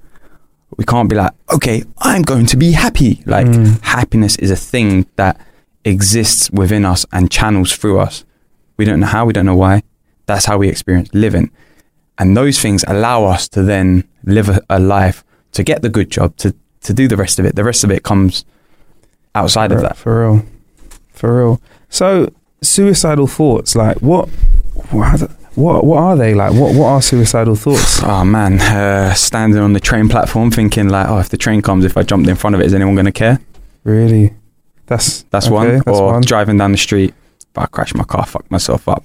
We can't be like, okay, I'm going to be happy. Like Mm. happiness is a thing that exists within us and channels through us. We don't know how, we don't know why. That's how we experience living. And those things allow us to then live a, a life to get the good job, to, to do the rest of it. The rest of it comes outside of that. for real, for real. So, suicidal thoughts, like what, what, what, what are they like? What, what are suicidal thoughts? Oh man, uh, standing on the train platform thinking like, oh, if the train comes, if I jumped in front of it, is anyone going to care? Really, that's That's okay, one. That's or one. driving down the street, if I crash my car, fuck myself up.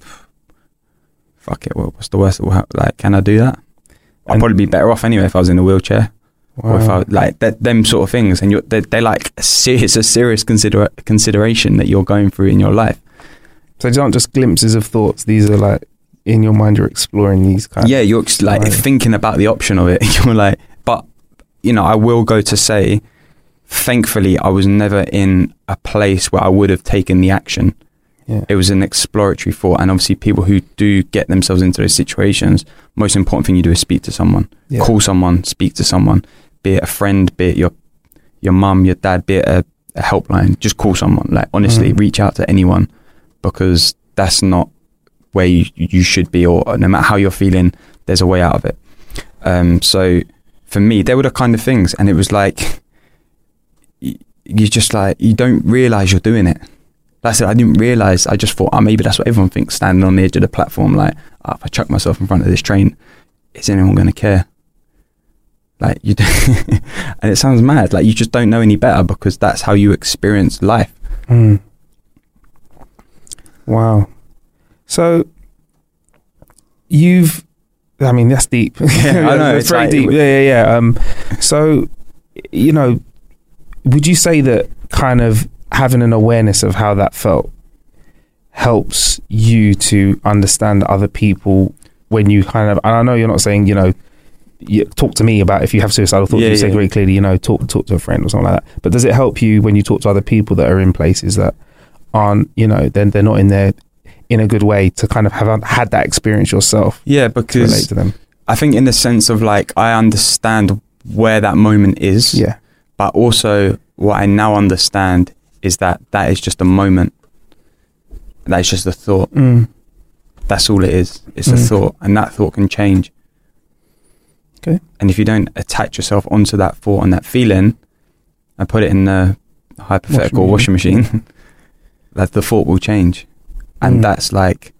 Fuck it. Well, what's the worst that will happen? Like, can I do that? I'd And- probably be better off anyway if I was in a wheelchair. Or if I Wow. like that, them sort of things, and you're they're, they're like serious, a serious consider consideration that you're going through in your life. So these aren't just glimpses of thoughts. These are like in your mind. You're exploring these kind. yeah, you're ex- like thinking about the option of it. You're like, but you know, I will go to say, thankfully, I was never in a place where I would have taken the action. Yeah. It was an exploratory thought, and obviously, people who do get themselves into those situations, most important thing you do is speak to someone, Yeah. call someone, speak to someone, be it a friend, be it your your mum, your dad, be it a, a helpline. Just call someone. Like honestly, Mm. reach out to anyone because that's not where you you should be, or no matter how you're feeling, there's a way out of it. Um, so for me, they were the kind of things, and it was like you just like you don't realize you're doing it. Like I said, I didn't realize. I just thought, oh, maybe that's what everyone thinks, standing on the edge of the platform. Like, oh, if I chuck myself in front of this train, is anyone going to care? Like you, do and it sounds mad. Like you just don't know any better because that's how you experience life. Mm. Wow. So you've, I mean, that's deep. Yeah, I know, it's very like- deep. Yeah, yeah, yeah. Um, so you know, would you say that kind of having an awareness of how that felt helps you to understand other people when you kind of and I know you're not saying you know you, talk to me about if you have suicidal thoughts Yeah, you say very clearly you know talk talk to a friend or something like that but does it help you when you talk to other people that are in places that aren't you know then they're not in there in a good way to kind of have had that experience yourself Yeah, to relate because to them I think in the sense of like I understand where that moment is. yeah But also what I now understand is that that is just a moment. That is just a thought. mm. That's all it is. It's a Mm. thought, and that thought can change. Okay. And if you don't attach yourself onto that thought and that feeling, and put it in the hypothetical Washing washing machine, that the thought will change, and Mm. that's like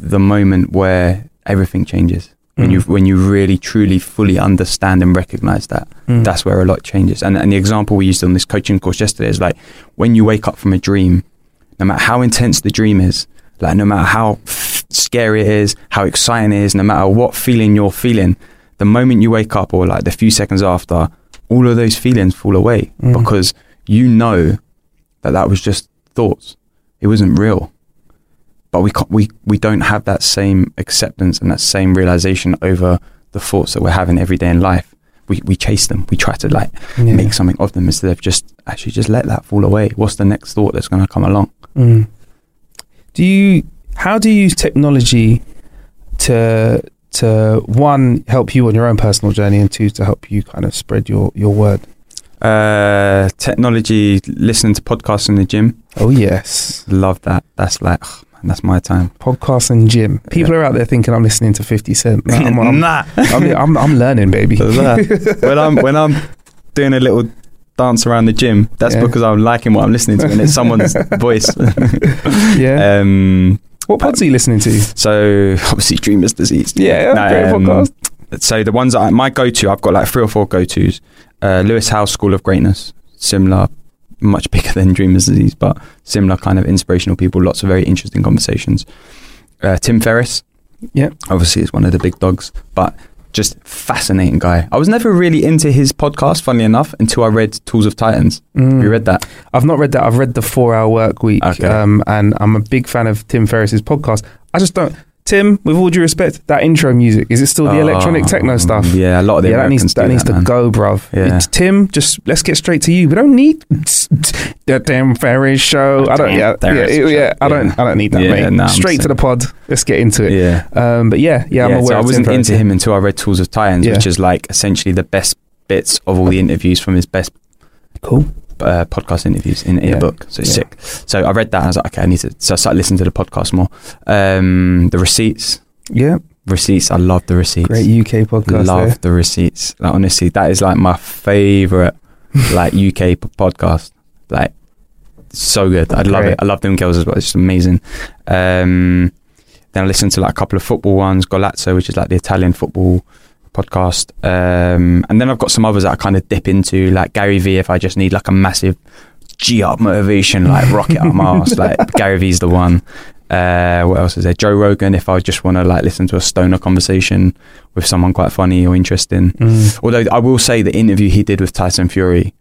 the moment where everything changes. When Mm. you when you really truly fully understand and recognize that, Mm. that's where a lot changes. And and the example we used on this coaching course yesterday is like when you wake up from a dream, no matter how intense the dream is, like no matter how f- scary it is, how exciting it is, no matter what feeling you're feeling, the moment you wake up or like the few seconds after, all of those feelings fall away Mm. because you know that that was just thoughts. It wasn't real. But we can't, we we don't have that same acceptance and that same realization over the thoughts that we're having every day in life. We we chase them. We try to like Yeah. make something of them instead of just actually just let that fall away. What's the next thought that's going to come along? Mm. Do you? How do you use technology to to one help you on your own personal journey, and two to help you kind of spread your your word? Uh, technology, listening to podcasts in the gym, Oh yes, love that. That's like ugh, man, that's my time. podcast and gym. People Yeah. are out there thinking I'm listening to Fifty Cent. No, I'm, I'm, nah. I'm, I'm, I'm learning, baby. when I'm when I'm doing a little dance around the gym, that's Yeah. because I'm liking what I'm listening to, and it's someone's voice. yeah. um, what pods are you listening to? so obviously, Dreamer's disease. Yeah, No, great um, podcast. So the ones that I, my go-to, I've got like three or four go-tos. Uh, Lewis Howes School of Greatness, similar, much bigger than Dreamer's Disease, but similar kind of inspirational people. Lots of very interesting conversations. Uh, Tim Ferriss, Yeah. obviously is one of the big dogs, but just fascinating guy. I was never really into his podcast, funnily enough, until I read Tools of Titans. Mm. You read that? I've not read that. I've read the Four Hour Work Week, Okay. um, and I'm a big fan of Tim Ferriss's podcast. I just don't. Tim, with all due respect, that intro music is it still the electronic techno Oh, stuff? Yeah, a lot of the yeah, that needs that needs to man. go, bruv. Yeah. It's Tim, just let's get straight to you. We don't need the Tim Ferriss show. I don't. Tim Yeah, yeah, yeah, I don't. I don't need that, Yeah, mate. I'm straight to the pod. Let's get into it. Yeah. Um, but yeah, yeah, I'm Yeah, aware. so I Tim wasn't Ferriss, into yeah. him until I read Tools of Titans, Yeah. which is like essentially the best bits of all the interviews from his best Cool. Uh, podcast interviews in, in Yeah. a book. So it's Yeah. sick. So I read that and I was like, okay, I need to. So I started listening to the podcast more. Um, the receipts, Yeah, receipts. I love the receipts. great UK podcast. I love there. the receipts. Like honestly, that is like my favorite like UK podcast. Like so good. I love it. I love them girls as well. It's just amazing. Um, then I listened to like a couple of football ones. Golazzo, which is like the Italian football podcast. Um, and then I've got some others that I kind of dip into, like Gary Vee. If I just need like a massive G up motivation, like rocket up my ass, like Gary Vee's the one. Uh, what else is there? Joe Rogan. If I just want to like listen to a stoner conversation with someone quite funny or interesting. Mm. Although I will say the interview he did with Tyson Fury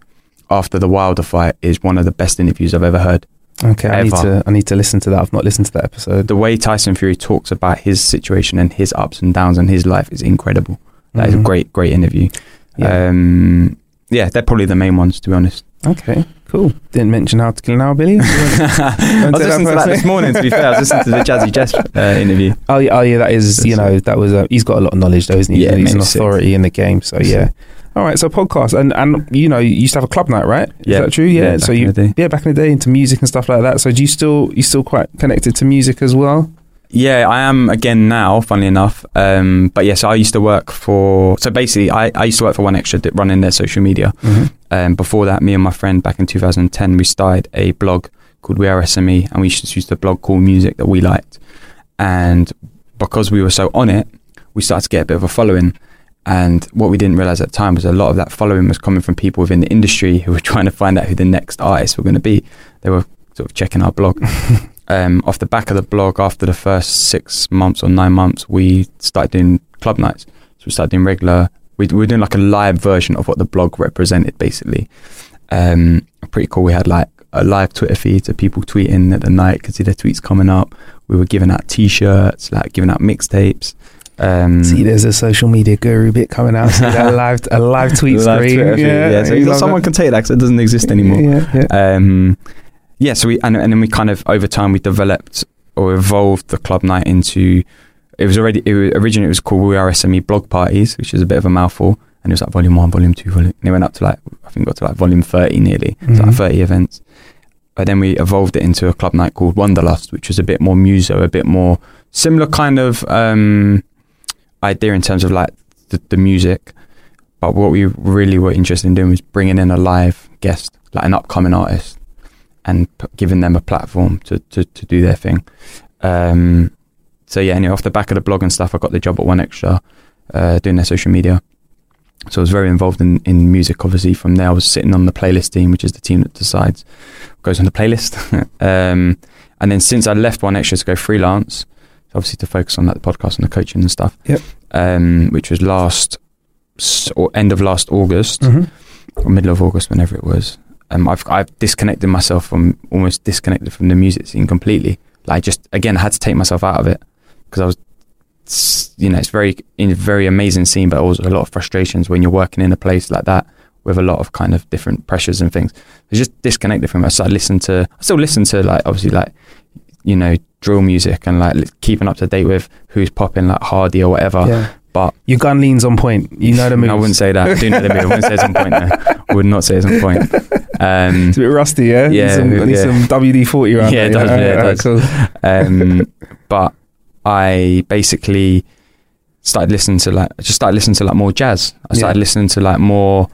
after the Wilder fight is one of the best interviews I've ever heard. Okay, I need to. I need to listen to that. I've not listened to that episode. The way Tyson Fury talks about his situation and his ups and downs and his life is incredible. That is a Mhm. great, great interview. Yeah. Um, yeah, they're probably the main ones to be honest. Okay, cool. Didn't mention how to kill an hour, Billy. I was listening to that this morning. To be fair, I was listening to the Jazzy Jess uh, interview. Oh yeah, oh yeah, that is you know that was uh, he's got a lot of knowledge though, isn't he? Yeah, he's an authority in the game. So yeah. All right, so podcast and and you know you used to have a club night, right? Is Yeah. that true? Yeah. Yeah, so back in you the day. yeah back in the day into music and stuff like that. So do you still you still quite connected to music as well? Yeah, I am again now, funnily enough. Um, but yes, I used to work for. So basically, I, I used to work for 1Xtra, running their social media. Um, before that, me and my friend back in 2010, we started a blog called We Are SME, and we just used to use the blog cool music that we liked. And because we were so on it, we started to get a bit of a following. And what we didn't realize at the time was a lot of that following was coming from people within the industry who were trying to find out who the next artists were going to be. They were sort of checking our blog. um, off the back of the blog, after the first six months or nine months, we started doing club nights. So we started doing regular. We, we were doing like a live version of what the blog represented, basically. um, pretty cool. We had like a live Twitter feed, so people tweeting at the night could see their tweets coming up. We were giving out T-shirts, like giving out mixtapes. Um, See, there's a social media guru bit coming out. See that live, a live tweet live screen. Twitter feed, yeah, so someone that. can take that because it doesn't exist anymore. Yeah, yeah. Um, yeah, so we and, and then we kind of over time we developed or evolved the club night into it was already it was, originally it was called We Are SME Blog Parties, which is a bit of a mouthful, and it was like volume one, volume two, volume. And it went up to like I think got to like volume thirty nearly, It was like Mhm. thirty events. But then we evolved it into a club night called Wanderlust, which was a bit more muso, a bit more similar kind of um, idea in terms of like the, the music. But what we really were interested in doing was bringing in a live guest, like an upcoming artist, and p- giving them a platform to, to, to do their thing. Um, so yeah, anyway, off the back of the blog and stuff, I got the job at 1Xtra, uh, doing their social media. So I was very involved in, in music. Obviously, from there I was sitting on the playlist team, which is the team that decides goes on the playlist. um, and then since I left 1Xtra to go freelance, obviously to focus on that podcast and the coaching and stuff. Yep. Um, which was last or end of last August Mhm. or middle of August, whenever it was. Um, I've I've disconnected myself from almost disconnected from the music scene completely. Like just again, I had to take myself out of it because I was, you know, it's very in very amazing scene, but also a lot of frustrations when you're working in a place like that with a lot of kind of different pressures and things. I just disconnected from it. So I listened to, I still listen to like obviously like, you know, drill music and like keeping up to date with who's popping like Hardy or whatever. yeah. But Your gun leans on point. You know the moves. I wouldn't say that. I do know the move. I wouldn't say it's on point. No. I would not say it's on point. Um, It's a bit rusty, yeah. Need Yeah, some, need yeah. some WD forty around. Yeah, it does, yeah, it Alright, does. Cool. um, but I basically started listening to like just started listening to like more jazz. I started Yeah. listening to like more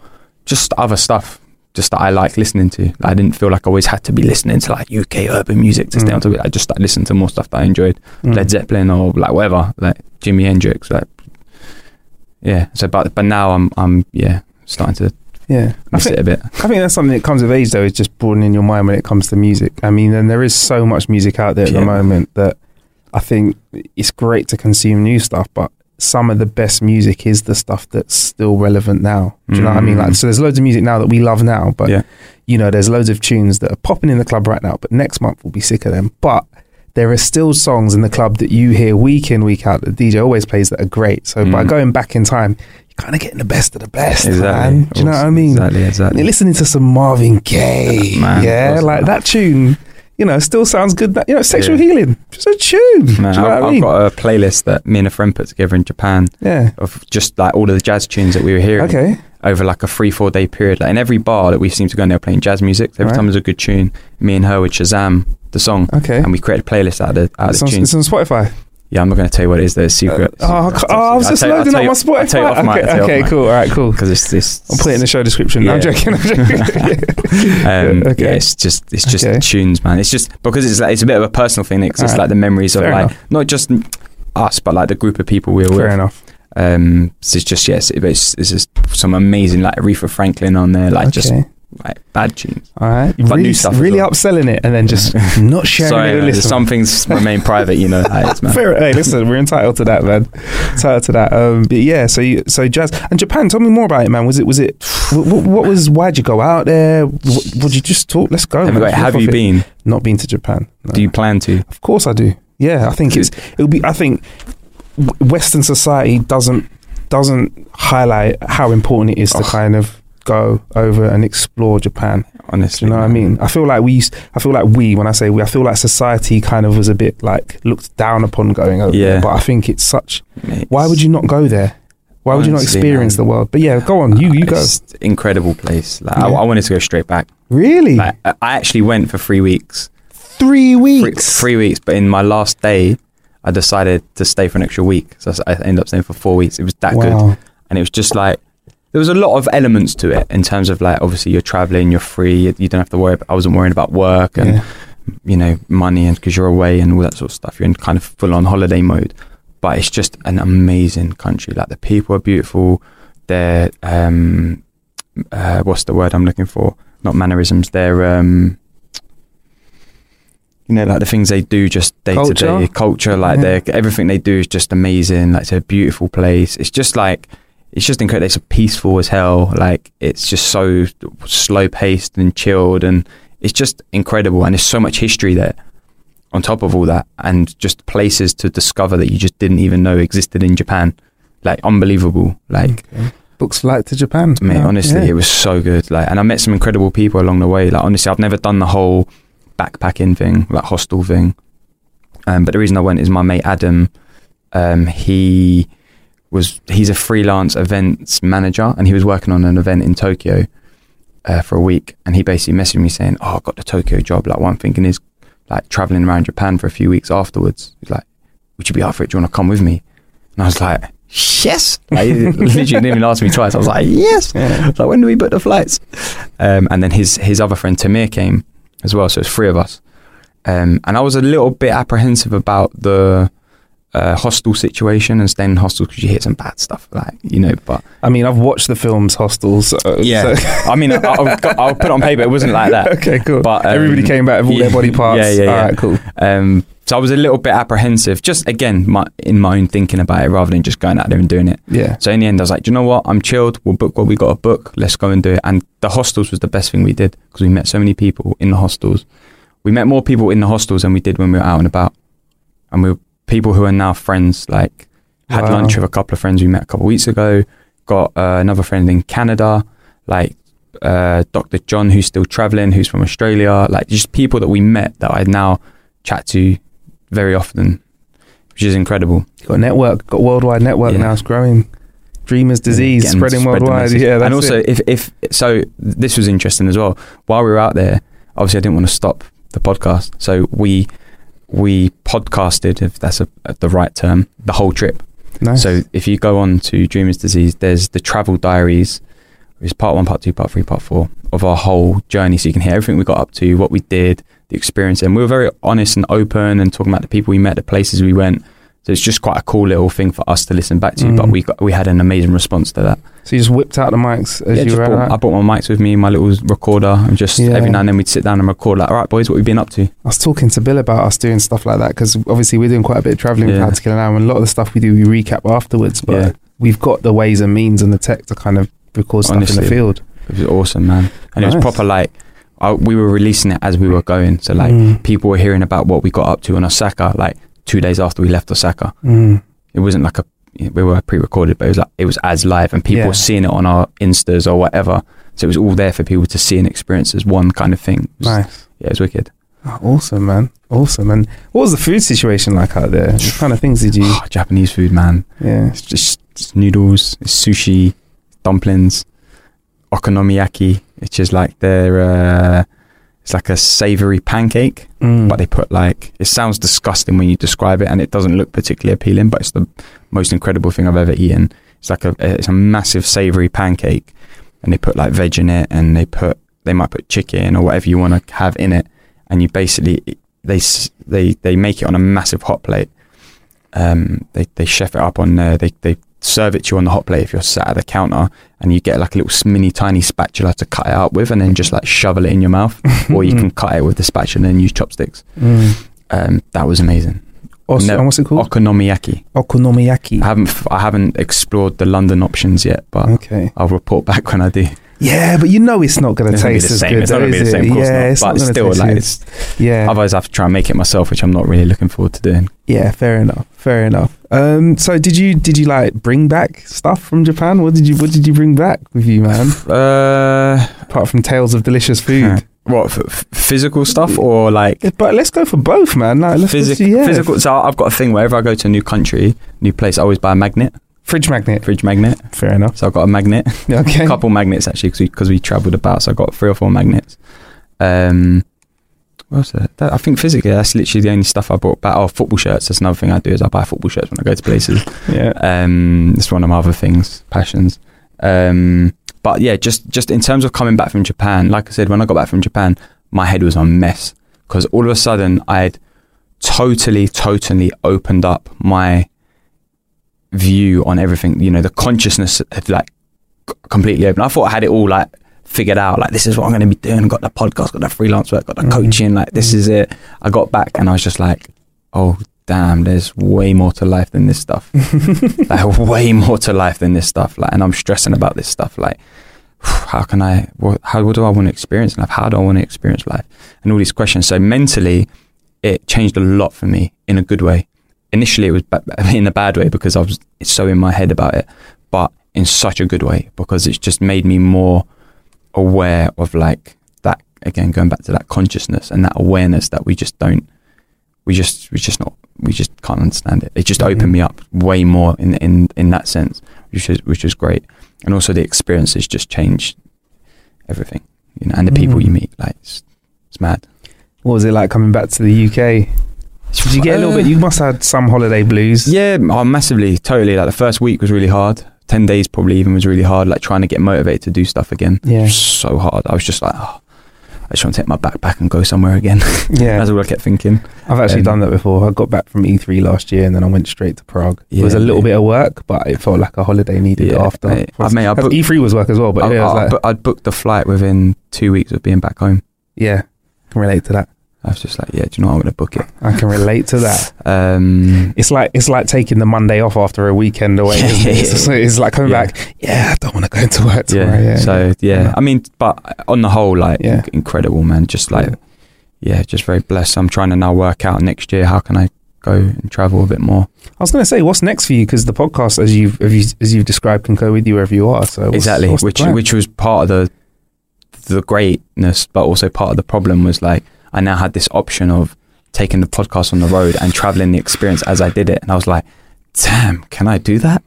just other stuff, just that I like listening to. I didn't feel like I always had to be listening to like UK urban music to stay Mm. on top of it. I just started listening to more stuff that I enjoyed, Mm. Led Zeppelin or like whatever, like Jimi Hendrix, like yeah. So but but now I'm I'm yeah starting to Yeah, I miss think, it a bit. I think that's something that comes with age, though. Is just broadening your mind when it comes to music. I mean, and there is so much music out there at Yeah. the moment that I think it's great to consume new stuff, but some of the best music is the stuff that's still relevant now. Do you know what I mean? Mm. Like, so there's loads of music now that we love now, but Yeah. you know, there's loads of tunes that are popping in the club right now, but next month we'll be sick of them. But there are still songs in the club that you hear week in, week out that DJ always plays that are great. So by Mm. going back in time, you're kind of getting the best of the best, Exactly. man. Do you know what I mean? Exactly. Exactly. you're listening to some Marvin Gaye, Man, yeah, awesome. like that tune. You know, still sounds good. That- You know, sexual Yeah. healing, just a tune. Do you Man, know I've, I I've got a playlist that me and a friend put together in Japan yeah. of just like all of the jazz tunes that we were hearing Okay. over like a three four day period. Like in every bar that we seem to go in, they're playing jazz music. Every Right. time there's a good tune, me and her would Shazam the song, Okay. and we created a playlist out of the, out of the on, tunes. it's on Spotify. Yeah, I'm not going to tell you what it is. There's secret. Uh, oh, secret. oh, I was just loading up my you- I'll tell you Spotify. off mic, Okay, tell okay off cool. All right, cool. Because it's this. I'll put it in the show description. No, I'm joking. I'm joking. Um, Okay. Yeah, it's just it's just Okay. tunes, man. It's just because it's like, it's a bit of a personal thing. because It's just like the memories of like enough. not just us, but like the group of people we were Fair with. enough. Um, so it's just yes, it's, it's just some amazing like Aretha Franklin on there, like just okay. Like bad tunes. All right. But really, new stuff as really well. upselling it and then just not sharing Sorry, it with man, listener. some things remain private, you know. How it is, man. Fair. Hey, listen, we're entitled to that, man. Entitled to that. Um, but yeah, so you, so jazz and Japan. Tell me more about it, man. Was it was it what, what was? Why'd you go out there? What, would you just talk? Let's go. Have, you, man. wait, have you it. been? Not been to Japan. no. Do you plan to? Of course I do. Yeah, I think it's it'll be. I think Western society doesn't doesn't highlight how important it is to Oh. kind of go over and explore Japan. Honestly, you know what I mean? I feel like we. used- I feel like we. When I say we, I feel like society kind of was a bit like looked down upon going over. Yeah. there. But I think it's such. Mate, Why would you not go there? Why would you not experience man. the world? But yeah, go on. You you go. It's incredible place. Like I, Yeah. I wanted to go straight back. Really? Like I I actually went for three weeks. Three Three, weeks. three weeks, but in my last day, I decided to stay for an extra week. So I ended up staying for four weeks. It was that good. and it was just like there was a lot of elements to it in terms of like obviously you're traveling you're free you, you don't have to worry about, i wasn't worrying about work and Yeah. you know money and because you're away and all that sort of stuff. You're in kind of full on holiday mode. But it's just an amazing country. Like the people are beautiful. They're um uh, what's the word i'm looking for? Not mannerisms. They're um you know like the things they do just day to day. Culture? Like Yeah. everything they do is just amazing. Like it's a beautiful place. It's just like it's just incredible. It's peaceful as hell. Like it's just so slow paced and chilled, and it's just incredible. And there's so much history there on top of all that, and just places to discover that you just didn't even know existed in Japan. Like unbelievable. Like Okay. Books flight to Japan. mate, Yeah, honestly, yeah. it was so good. Like, and I met some incredible people along the way. Like, honestly, I've never done the whole backpacking thing, like hostel thing. Um, but the reason I went is my mate Adam. Um, he was he's a freelance events manager, and he was working on an event in Tokyo uh, for a week. And he basically messaged me saying, "Oh, I got the Tokyo job." Like, what I'm thinking is like traveling around Japan for a few weeks afterwards. He's like, "Would you be up for it? Do you want to come with me?" And I was like, "Yes!" Like, he literally didn't even ask me twice. I was like, "Yes!" Yeah. I was like, "When do we book the flights?" Um, and then his his other friend Tamir came as well. So it's three of us. Um, and I was a little bit apprehensive about the uh, hostel situation and staying in hostels because you hear some bad stuff, like you know. But I mean, I've watched the films Hostels. So, yeah, so- I mean, I- I'll, I'll put it on paper. It wasn't like that. okay, cool. But, um, everybody came back with all their body parts. yeah, yeah, yeah. All right, cool. Um, so I was a little bit apprehensive, just again, my, in my own thinking about it, rather than just going out there and doing it. Yeah. So in the end, I was like, do you know what? I'm chilled. We'll book what we got to book. Let's go and do it. And the hostels was the best thing we did because we met so many people in the hostels. We met more people in the hostels than we did when we were out and about. And we were people who are now friends. Like had Wow. lunch with a couple of friends we met a couple of weeks ago. Got uh, another friend in Canada. Like uh, Dr. John, who's still traveling, who's from Australia. Like just people that we met that I now chat to very often, which is incredible. Got a network, got a worldwide network Yeah. now. It's growing. Dreamers disease spreading spread worldwide. Yeah, that's and also it. if if so, this was interesting as well. While we were out there, obviously I didn't want to stop the podcast, so we we podcasted, if that's a, the right term, the whole trip. Nice. So if you go on to Dreamers Disease, there's the travel diaries. It's part one, part two, part three, part four of our whole journey. So you can hear everything we got up to, what we did, the experience. And we were very honest and open and talking about the people we met, the places we went. So it's just quite a cool little thing for us to listen back to. But Mm. we got, we had an amazing response to that. So you just whipped out the mics as Yeah, you were brought, I out. brought my mics with me, my little recorder, and just Yeah. every now and then we'd sit down and record. Like, all right, boys, what we been up to? I was talking to Bill about us doing stuff like that because obviously we're doing quite a bit of traveling with Yeah. How to Kill an Hour, and a lot of the stuff we do we recap afterwards. But Yeah. we've got the ways and means and the tech to kind of record stuff in the field. It was awesome, man. And it was proper like I, we were releasing it as we were going. So like Mm. people were hearing about what we got up to in Osaka, like two days after we left Osaka. Mm. It wasn't like a we were pre-recorded, but it was like it was as live, and people Yeah. were seeing it on our instas or whatever. So it was all there for people to see and experience as one kind of thing. Was- Nice. Yeah, it was wicked. Oh, awesome, man. Awesome. And what was the food situation like out there? What kind of things did you? Oh, Japanese food, man. Yeah. It's just it's noodles, it's sushi, dumplings, okonomiyaki. It's just like they're uh, it's like a savory pancake, Mm. but they put like it sounds disgusting when you describe it, and it doesn't look particularly appealing. But it's the most incredible thing I've ever eaten. It's like a it's a massive savory pancake, and they put like veg in it, and they put they might put chicken or whatever you want to have in it, and you basically they they they make it on a massive hot plate. Um, they they chef it up on there. They they serve it to you on the hot plate if you're sat at the counter, and you get like a little mini tiny spatula to cut it up with, and then just like shovel it in your mouth, or you can cut it with the spatula and then use chopsticks. Mm. Um, that was amazing. Os- No. and what's it called? Okonomiyaki. Okonomiyaki. I haven't I haven't explored the London options yet, but Okay. I'll report back when I do. Yeah, but you know it's not going to It's gonna be taste the as same. good. It's not gonna be is the same, of course yeah, not. it's But not still taste like good. it's yeah. otherwise I have to try and make it myself, which I'm not really looking forward to doing. Yeah, fair enough. Fair enough. Um, so did you did you like bring back stuff from Japan? What did you what did you bring back with you, man? Uh, Apart from tales of delicious food. what f- f- physical stuff or like But let's go for both, man. Like, let's physic- let's- yeah. physical? So I've got a thing wherever I go to a new country, new place, I always buy a magnet, fridge magnet. fridge magnet. Fair enough. So I've got a magnet, Okay. a couple magnets actually, because we, 'cause we travelled about. So I got three or four magnets. Um, what else? That, that- I think physically, that's literally the only stuff I brought back. Oh, football shirts. That's another thing I do is I buy football shirts when I go to places. Yeah. Um, it's one of my other things, passions. Um, but yeah, just just in terms of coming back from Japan, like I said, when I got back from Japan, my head was a mess because all of a sudden I had totally, totally opened up my view on everything. You know, the consciousness had like completely open. I thought I had it all like figured out. Like this is what I'm going to be doing. Got the podcast, got the freelance work, got the Mhm. coaching. Like this Mhm. is it. I got back and I was just like, oh damn, there's way more to life than this stuff. like way more to life than this stuff. Like, and I'm stressing about this stuff. Like, how can I? What, how? What do I want to experience in life? How do I want to experience life? And all these questions. So mentally, it changed a lot for me in a good way. Initially, it was ba- in a bad way because I was so in my head about it, but in such a good way because it's just made me more aware of like that again going back to that consciousness and that awareness that we just don't we just we just not we just can't understand it it just Mhm. opened me up way more in in in that sense which is which is great and also the experiences just changed everything you know and the people Mhm. you meet like it's, it's mad What was it like coming back to the UK? Did you get a little bit? You must have had some holiday blues. Yeah, oh, massively, totally. Like the first week was really hard. Ten days probably even was really hard. Like trying to get motivated to do stuff again. Yeah. so hard. I was just like, oh, I just want to take my backpack and go somewhere again. Yeah, That's all I kept thinking. I've actually Um, done that before. I got back from E3 last year and then I went straight to Prague. it was a little yeah. bit of work, but it felt like a holiday needed Yeah, after. mate. I mean, I booked- E3 was work as well, but I, yeah, was I, like, I'd booked the flight within two weeks of being back home. yeah, can relate to that. I was just like, yeah, do you know what? I'm going to book it. I can relate to that. Um, It's like it's like taking the Monday off after a weekend away. isn't it? Yeah, It's, it's like coming yeah. back. Yeah, I don't want to go into work yeah, tomorrow. Yeah. So yeah, I mean, but on the whole, like Yeah. incredible, man. Just like yeah, just very blessed. I'm trying to now work out next year how can I go and travel a bit more. I was going to say, what's next for you? Because the podcast, as you've as you- as you've described, can go with you wherever you are. So what's- exactly, what's which which was part of the the greatness, but also part of the problem was like I now had this option of taking the podcast on the road and traveling the experience as I did it, and I was like, damn, can I do that?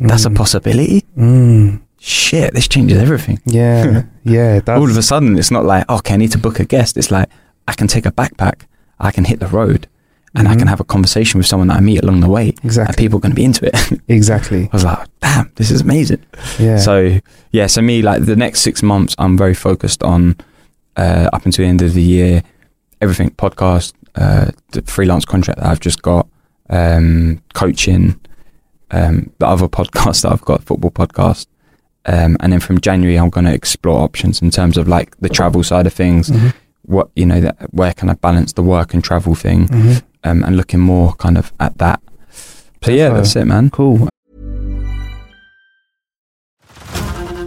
That's a Mm. possibility. Mm. Shit, this changes everything. Yeah, yeah. All of a sudden, it's not like, okay, I need to book a guest. It's like, I can take a backpack, I can hit the road, and I Mhm. can have a conversation with someone that I meet along the way. And exactly, people are going to be into it. Exactly. I was like, damn, this is amazing. Yeah. So, yeah, so me, like the next six months, I'm very focused on uh, up until the end of the year, everything podcast, uh, the freelance contract that I've just got, um, coaching, um, the other podcast that I've got, football podcast. Um, and then from January, I'm going to explore options in terms of like the travel side of things. Mhm. What, you know, that, where can I balance the work and travel thing? Mhm. Um, and looking more kind of at that. So, yeah, that's it, man. Cool.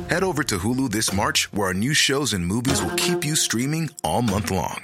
Head over to Hulu this March, where our new shows and movies will keep you streaming all month long.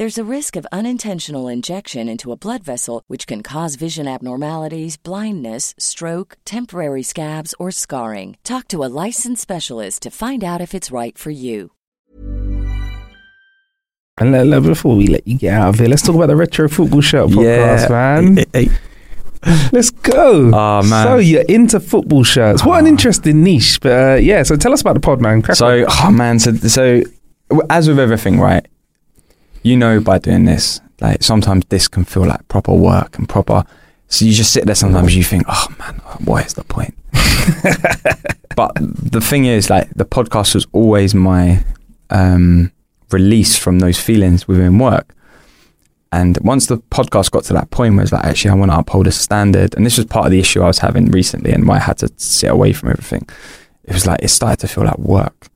There's a risk of unintentional injection into a blood vessel, which can cause vision abnormalities, blindness, stroke, temporary scabs, or scarring. Talk to a licensed specialist to find out if it's right for you. And let, let- before we let you get out of here, let's talk about the Retro Football Shirt podcast, man. Hey, hey. Let's go. Oh, man. So you're into football shirts. What an ah. interesting niche. But uh, yeah, so tell us about the pod, man. Crack on. So, oh man, so so as with everything, right? You know, by doing this, like sometimes this can feel like proper work and proper. So you just sit there. Sometimes you think, oh man, what is the point? but the thing is, like the podcast was always my um, release from those feelings within work. And once the podcast got to that point where it's like, actually, I want to uphold a standard, and this was part of the issue I was having recently, and why I had to sit away from everything. It was like it started to feel like work,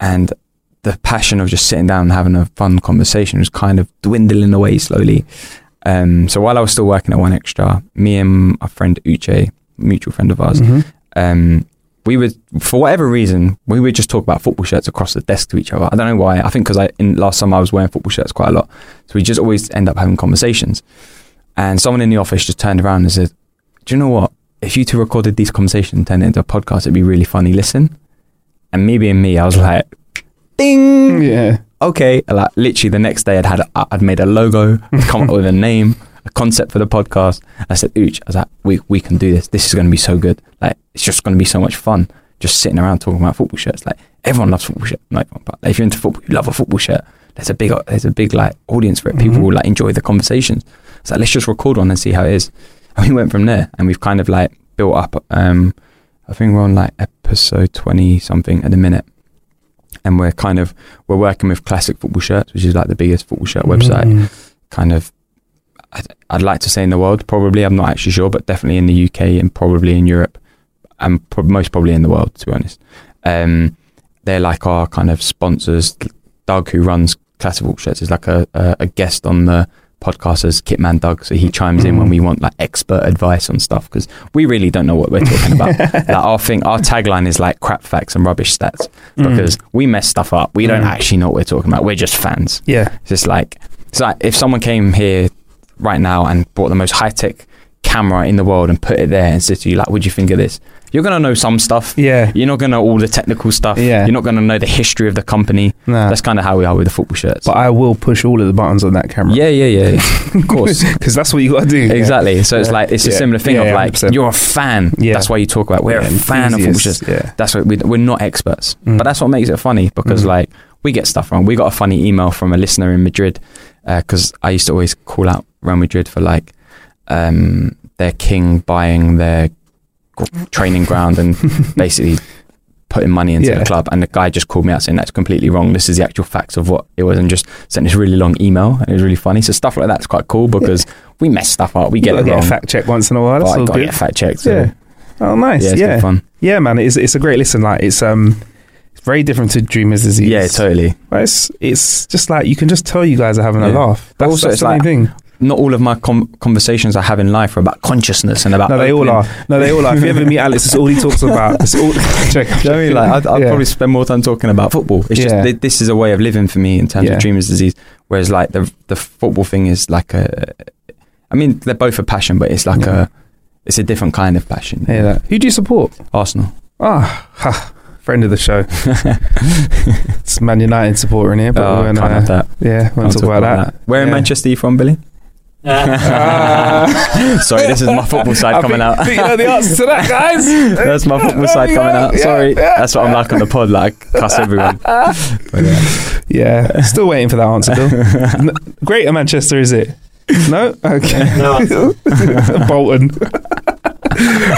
and the passion of just sitting down and having a fun conversation was kind of dwindling away slowly. Um, so while I was still working at 1Xtra, me and my friend Uche, mutual friend of ours. Mhm. Um, we would, for whatever reason, we would just talk about football shirts across the desk to each other. I don't know why. I think because I in last summer I was wearing football shirts quite a lot, so we just always end up having conversations. And someone in the office just turned around and said, "Do you know what? If you two recorded these conversations and turned it into a podcast, it'd be really funny. Listen." And me being me, I was like, "Ding." Yeah. okay. Like literally the next day, I'd had I'd made a logo, come up with a name, a concept for the podcast. I said, "Ooch," I was like, "We we can do this. This is going to be so good. Like it's just going to be so much fun. Just sitting around talking about football shirts. Like everyone loves football shirts. Like but if you're into football, you love a football shirt. There's a big there's a big like audience for it. People Mhm. will like enjoy the conversations. So like, let's just record one and see how it is. And we went from there, and we've kind of like built up. Um, I think we're on like episode twenty something at the minute and we're kind of we're working with classic football shirts which is like the biggest football shirt website. Mm. kind of I'd, I'd like to say in the world probably i'm not actually sure but definitely in the uk and probably in europe and pro- most probably in the world to be honest. Um, they're like our kind of sponsors. Doug who runs classic football shirts is like a, a, a guest on the podcast as kitman doug so he chimes in when Mm. we want like expert advice on stuff because we really don't know what we're talking about like our thing our tagline is like crap facts and rubbish stats Mm. because we mess stuff up. We don't Mm. actually know what we're talking about. We're just fans. yeah. It's just like it's like if someone came here right now and brought the most high tech camera in the world and put it there and said to you like, "What do you think of this?" You're gonna know some stuff. Yeah. You're not gonna know all the technical stuff. Yeah. You're not gonna know the history of the company. Nah. That's kind of how we are with the football shirts. But I will push all of the buttons on that camera. yeah, yeah, yeah, yeah. of course. Because that's what you got to do. Exactly. So it's Yeah. like it's a Yeah. similar thing Yeah, of yeah, like 100%. you're a fan. Yeah. That's why you talk about we're Yeah, a fan of football shirts. Yeah. That's what we, we're not experts, Mm. but that's what makes it funny because Mm. like we get stuff wrong. We got a funny email from a listener in Madrid because I used to always call out Real Madrid for like um, their king buying their training ground and basically putting money into Yeah. the club. And the guy just called me out saying that's completely wrong. This is the actual facts of what it was, and just sent this really long email, and it was really funny. So stuff like that's quite cool because we mess stuff up. We get it get wrong. a fact check once in a while. That's all gotta good. get fact checked. So Yeah. Oh, nice. yeah, it's Yeah. fun. Yeah, man. It's it's a great listen. Like it's um, it's very different to Dreamers Disease. Yeah, totally. But it's it's just like you can just tell you guys are having a laugh. That's, also that's the main thing. Not all of my com- conversations I have in life are about consciousness and about. No, they all are. No, they all are. If you ever meet Alex, it's all he talks about. It's all. Check. You know I mean? Like, I'd, I'd Yeah. probably spend more time talking about football. It's Yeah. just th- this is a way of living for me in terms Yeah. of dreamers disease. Whereas, like the the football thing is like a. I mean, they're both a passion, but it's like Yeah. a. It's a different kind of passion. Hear that? Who do you support? Arsenal. Ah, ha, friend of the show. it's Man United supporter in here, but oh, we're gonna, that. yeah, we Can't won't talk about that. Where in Manchester are you from, Billy? Ah. Sorry, this is my football side I coming think, out. think you know the answer to that, guys. That's my football side coming out. Yeah, Sorry, yeah. that's what I'm like on the pod. Like, I cuss everyone. But, yeah. Yeah, still waiting for that answer, Bill. N- Greater Manchester, is it? No? Okay. No, Bolton.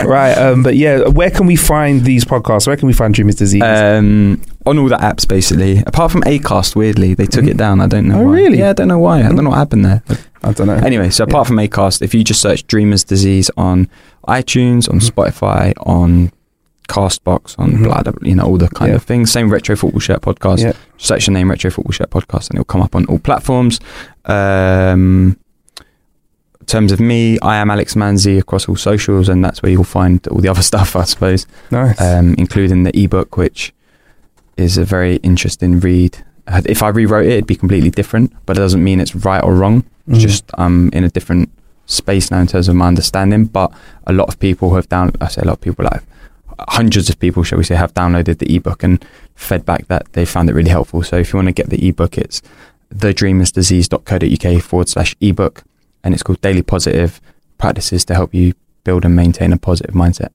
right, um, but yeah, where can we find these podcasts? Where can we find Dreamers Disease? Um, on all the apps, basically. Apart from Acast, weirdly, they took Mhm. it down. I don't know Oh, why. really? Yeah, I don't know why. I don't know what happened there. I don't know. Anyway, so apart from Acast, if you just search Dreamers Disease on iTunes, on Mhm. Spotify, on Castbox, on Mhm. blah, blah, you know, all the kind Yeah. of things. Same Retro Football Shirt podcast. Yeah. Search the name Retro Football Shirt podcast, and it'll come up on all platforms. Um, in terms of me, I am Alex Manzi across all socials, and that's where you'll find all the other stuff, I suppose Nice. um, including the ebook, which is a very interesting read. If I rewrote it, it'd be completely different, but it doesn't mean it's right or wrong. It's Mm. just I'm in a different space now in terms of my understanding. But a lot of people have down. I say a lot of people, like hundreds of people, shall we say, have downloaded the ebook and fed back that they found it really helpful. So if you want to get the ebook, it's thedreamersdisease.co.uk forward slash ebook, and it's called Daily Positive Practices to help you build and maintain a positive mindset.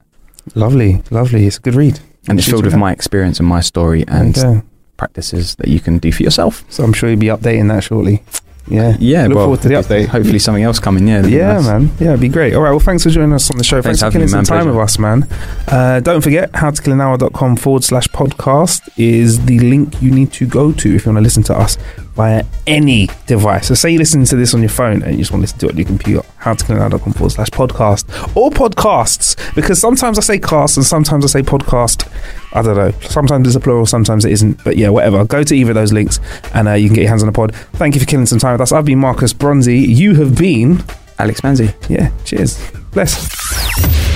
lovely, lovely. It's a good read. And it's filled with my experience and my story and There you go. Practices that you can do for yourself. So I'm sure you'll be updating that shortly. Yeah. Yeah, Look well, forward to the update. Hopefully, something else coming. Yeah, Yeah, nice. man. Yeah, it'd be great. All right. Well, thanks for joining us on the show. Thanks Thanks, for killing some me, man. time with us, man. Uh, don't forget, howtokillanhour.com forward slash podcast is the link you need to go to if you want to listen to us via any device. So, say you listen to this on your phone and you just want to listen to it on your computer, how to howtokillanhour.com forward slash podcast or podcasts, because sometimes I say cast and sometimes I say podcast. I don't know. Sometimes it's a plural, sometimes it isn't. But yeah, whatever. Go to either of those links and uh, you can get your hands on the pod. Thank you for killing some time with us. I've been Marcus Bronzy. You have been. Alex Manzi. Yeah, cheers. Bless.